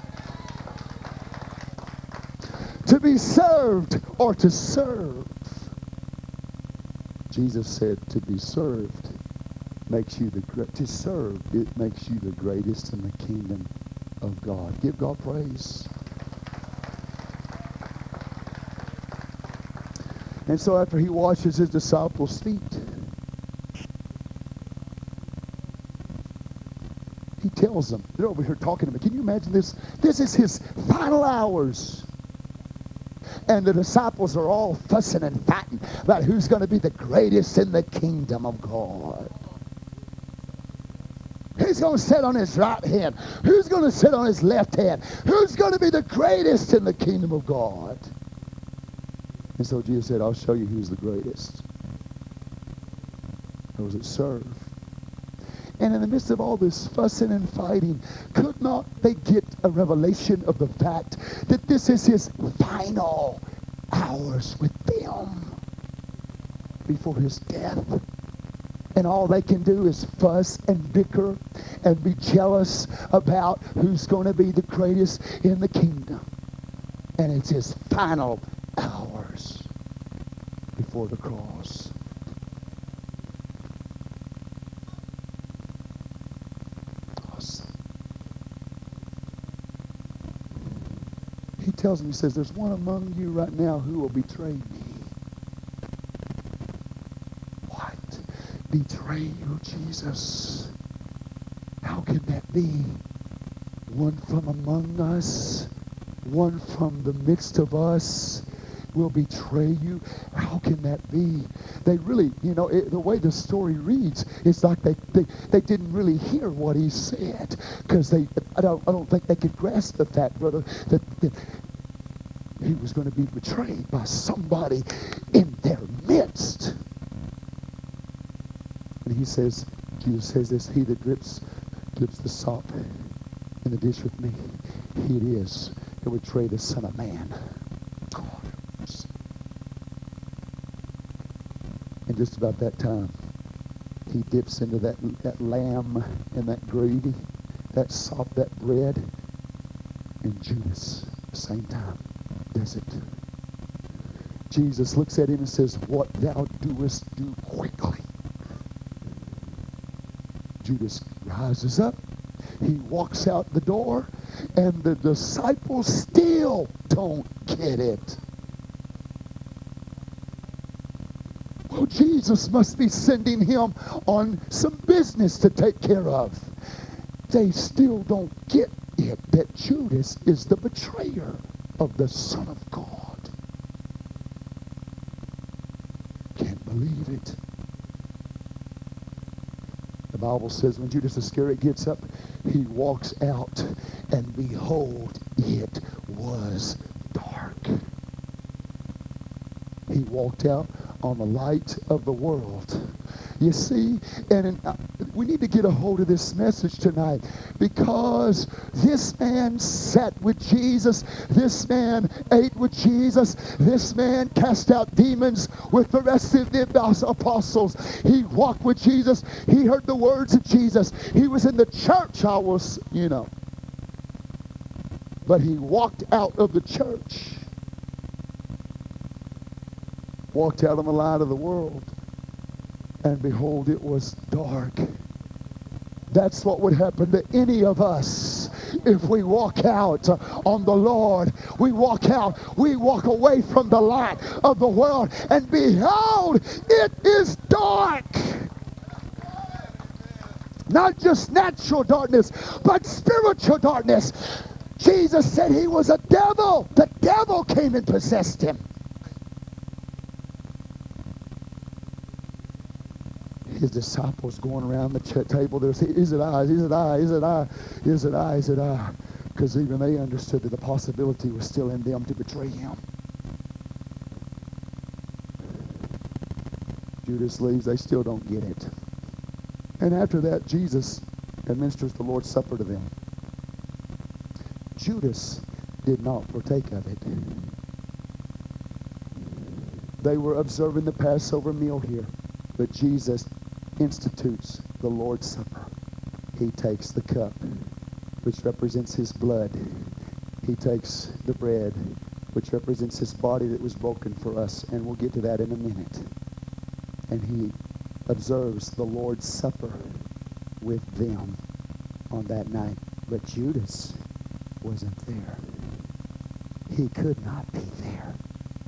To be served or to serve. Jesus said to be served makes you the to serve it makes you the greatest in the kingdom of God. Give God praise. And so after he washes his disciples' feet, tells them, they're over here talking to me. Can you imagine this? This is his final hours. And the disciples are all fussing and fighting about who's going to be the greatest in the kingdom of God. Who's going to sit on his right hand? Who's going to sit on his left hand? Who's going to be the greatest in the kingdom of God? And so Jesus said, I'll show you who's the greatest. Those that serve. And in the midst of all this fussing and fighting, could not they get a revelation of the fact that this is his final hours with them before his death? And all they can do is fuss and bicker and be jealous about who's going to be the greatest in the kingdom. And it's his final hours before the cross. He tells me, he says, there's one among you right now who will betray me. What? Betray you, Jesus? How can that be? One from among us, one from the midst of us will betray you. How can that be? They really, you know, it, the way the story reads, it's like they, they, they didn't really hear what he said because they, I don't, I don't think they could grasp the fact, brother, that, that he was going to be betrayed by somebody in their midst. And he says, Jesus says this, he that drips, drips the salt in the dish with me, he it is that would betray the Son of Man. And just about that time, he dips into that, that lamb and that gravy, that salt, that bread, and Judas, at the same time, does it. Jesus looks at him and says, What thou doest, do quickly. Judas rises up. He walks out the door, and the disciples still don't get it. Well, Jesus must be sending him on some business to take care of. They still don't get it that Judas is the betrayer of the Son of God. Can't believe it. The Bible says when Judas Iscariot gets up, he walks out, and behold, it was dark. He walked out on the light of the world. You see? And uh, we need to get a hold of this message tonight because this man sat with Jesus. This man ate with Jesus. This man cast out demons with the rest of the apostles. He walked with Jesus. He heard the words of Jesus. He was in the church, I was, you know. But he walked out of the church. Walked out on the light of the world. And behold, it was dark. That's what would happen to any of us if we walk out on the Lord. We walk out, we walk away from the light of the world, and behold, it is dark. Not just natural darkness, but spiritual darkness. Jesus said he was a devil. The devil came and possessed him. His disciples going around the table, they're saying, Is it I? Is it I? Is it I? Is it I? Is it I? Because even they understood that the possibility was still in them to betray him. Judas leaves, they still don't get it. And after that, Jesus administers the Lord's Supper to them. Judas did not partake of it. They were observing the Passover meal here, but Jesus institutes the Lord's Supper. He takes the cup, which represents his blood. He takes the bread, which represents his body that was broken for us, and we'll get to that in a minute. And he observes the Lord's Supper with them on that night. But Judas wasn't there. He could not be there.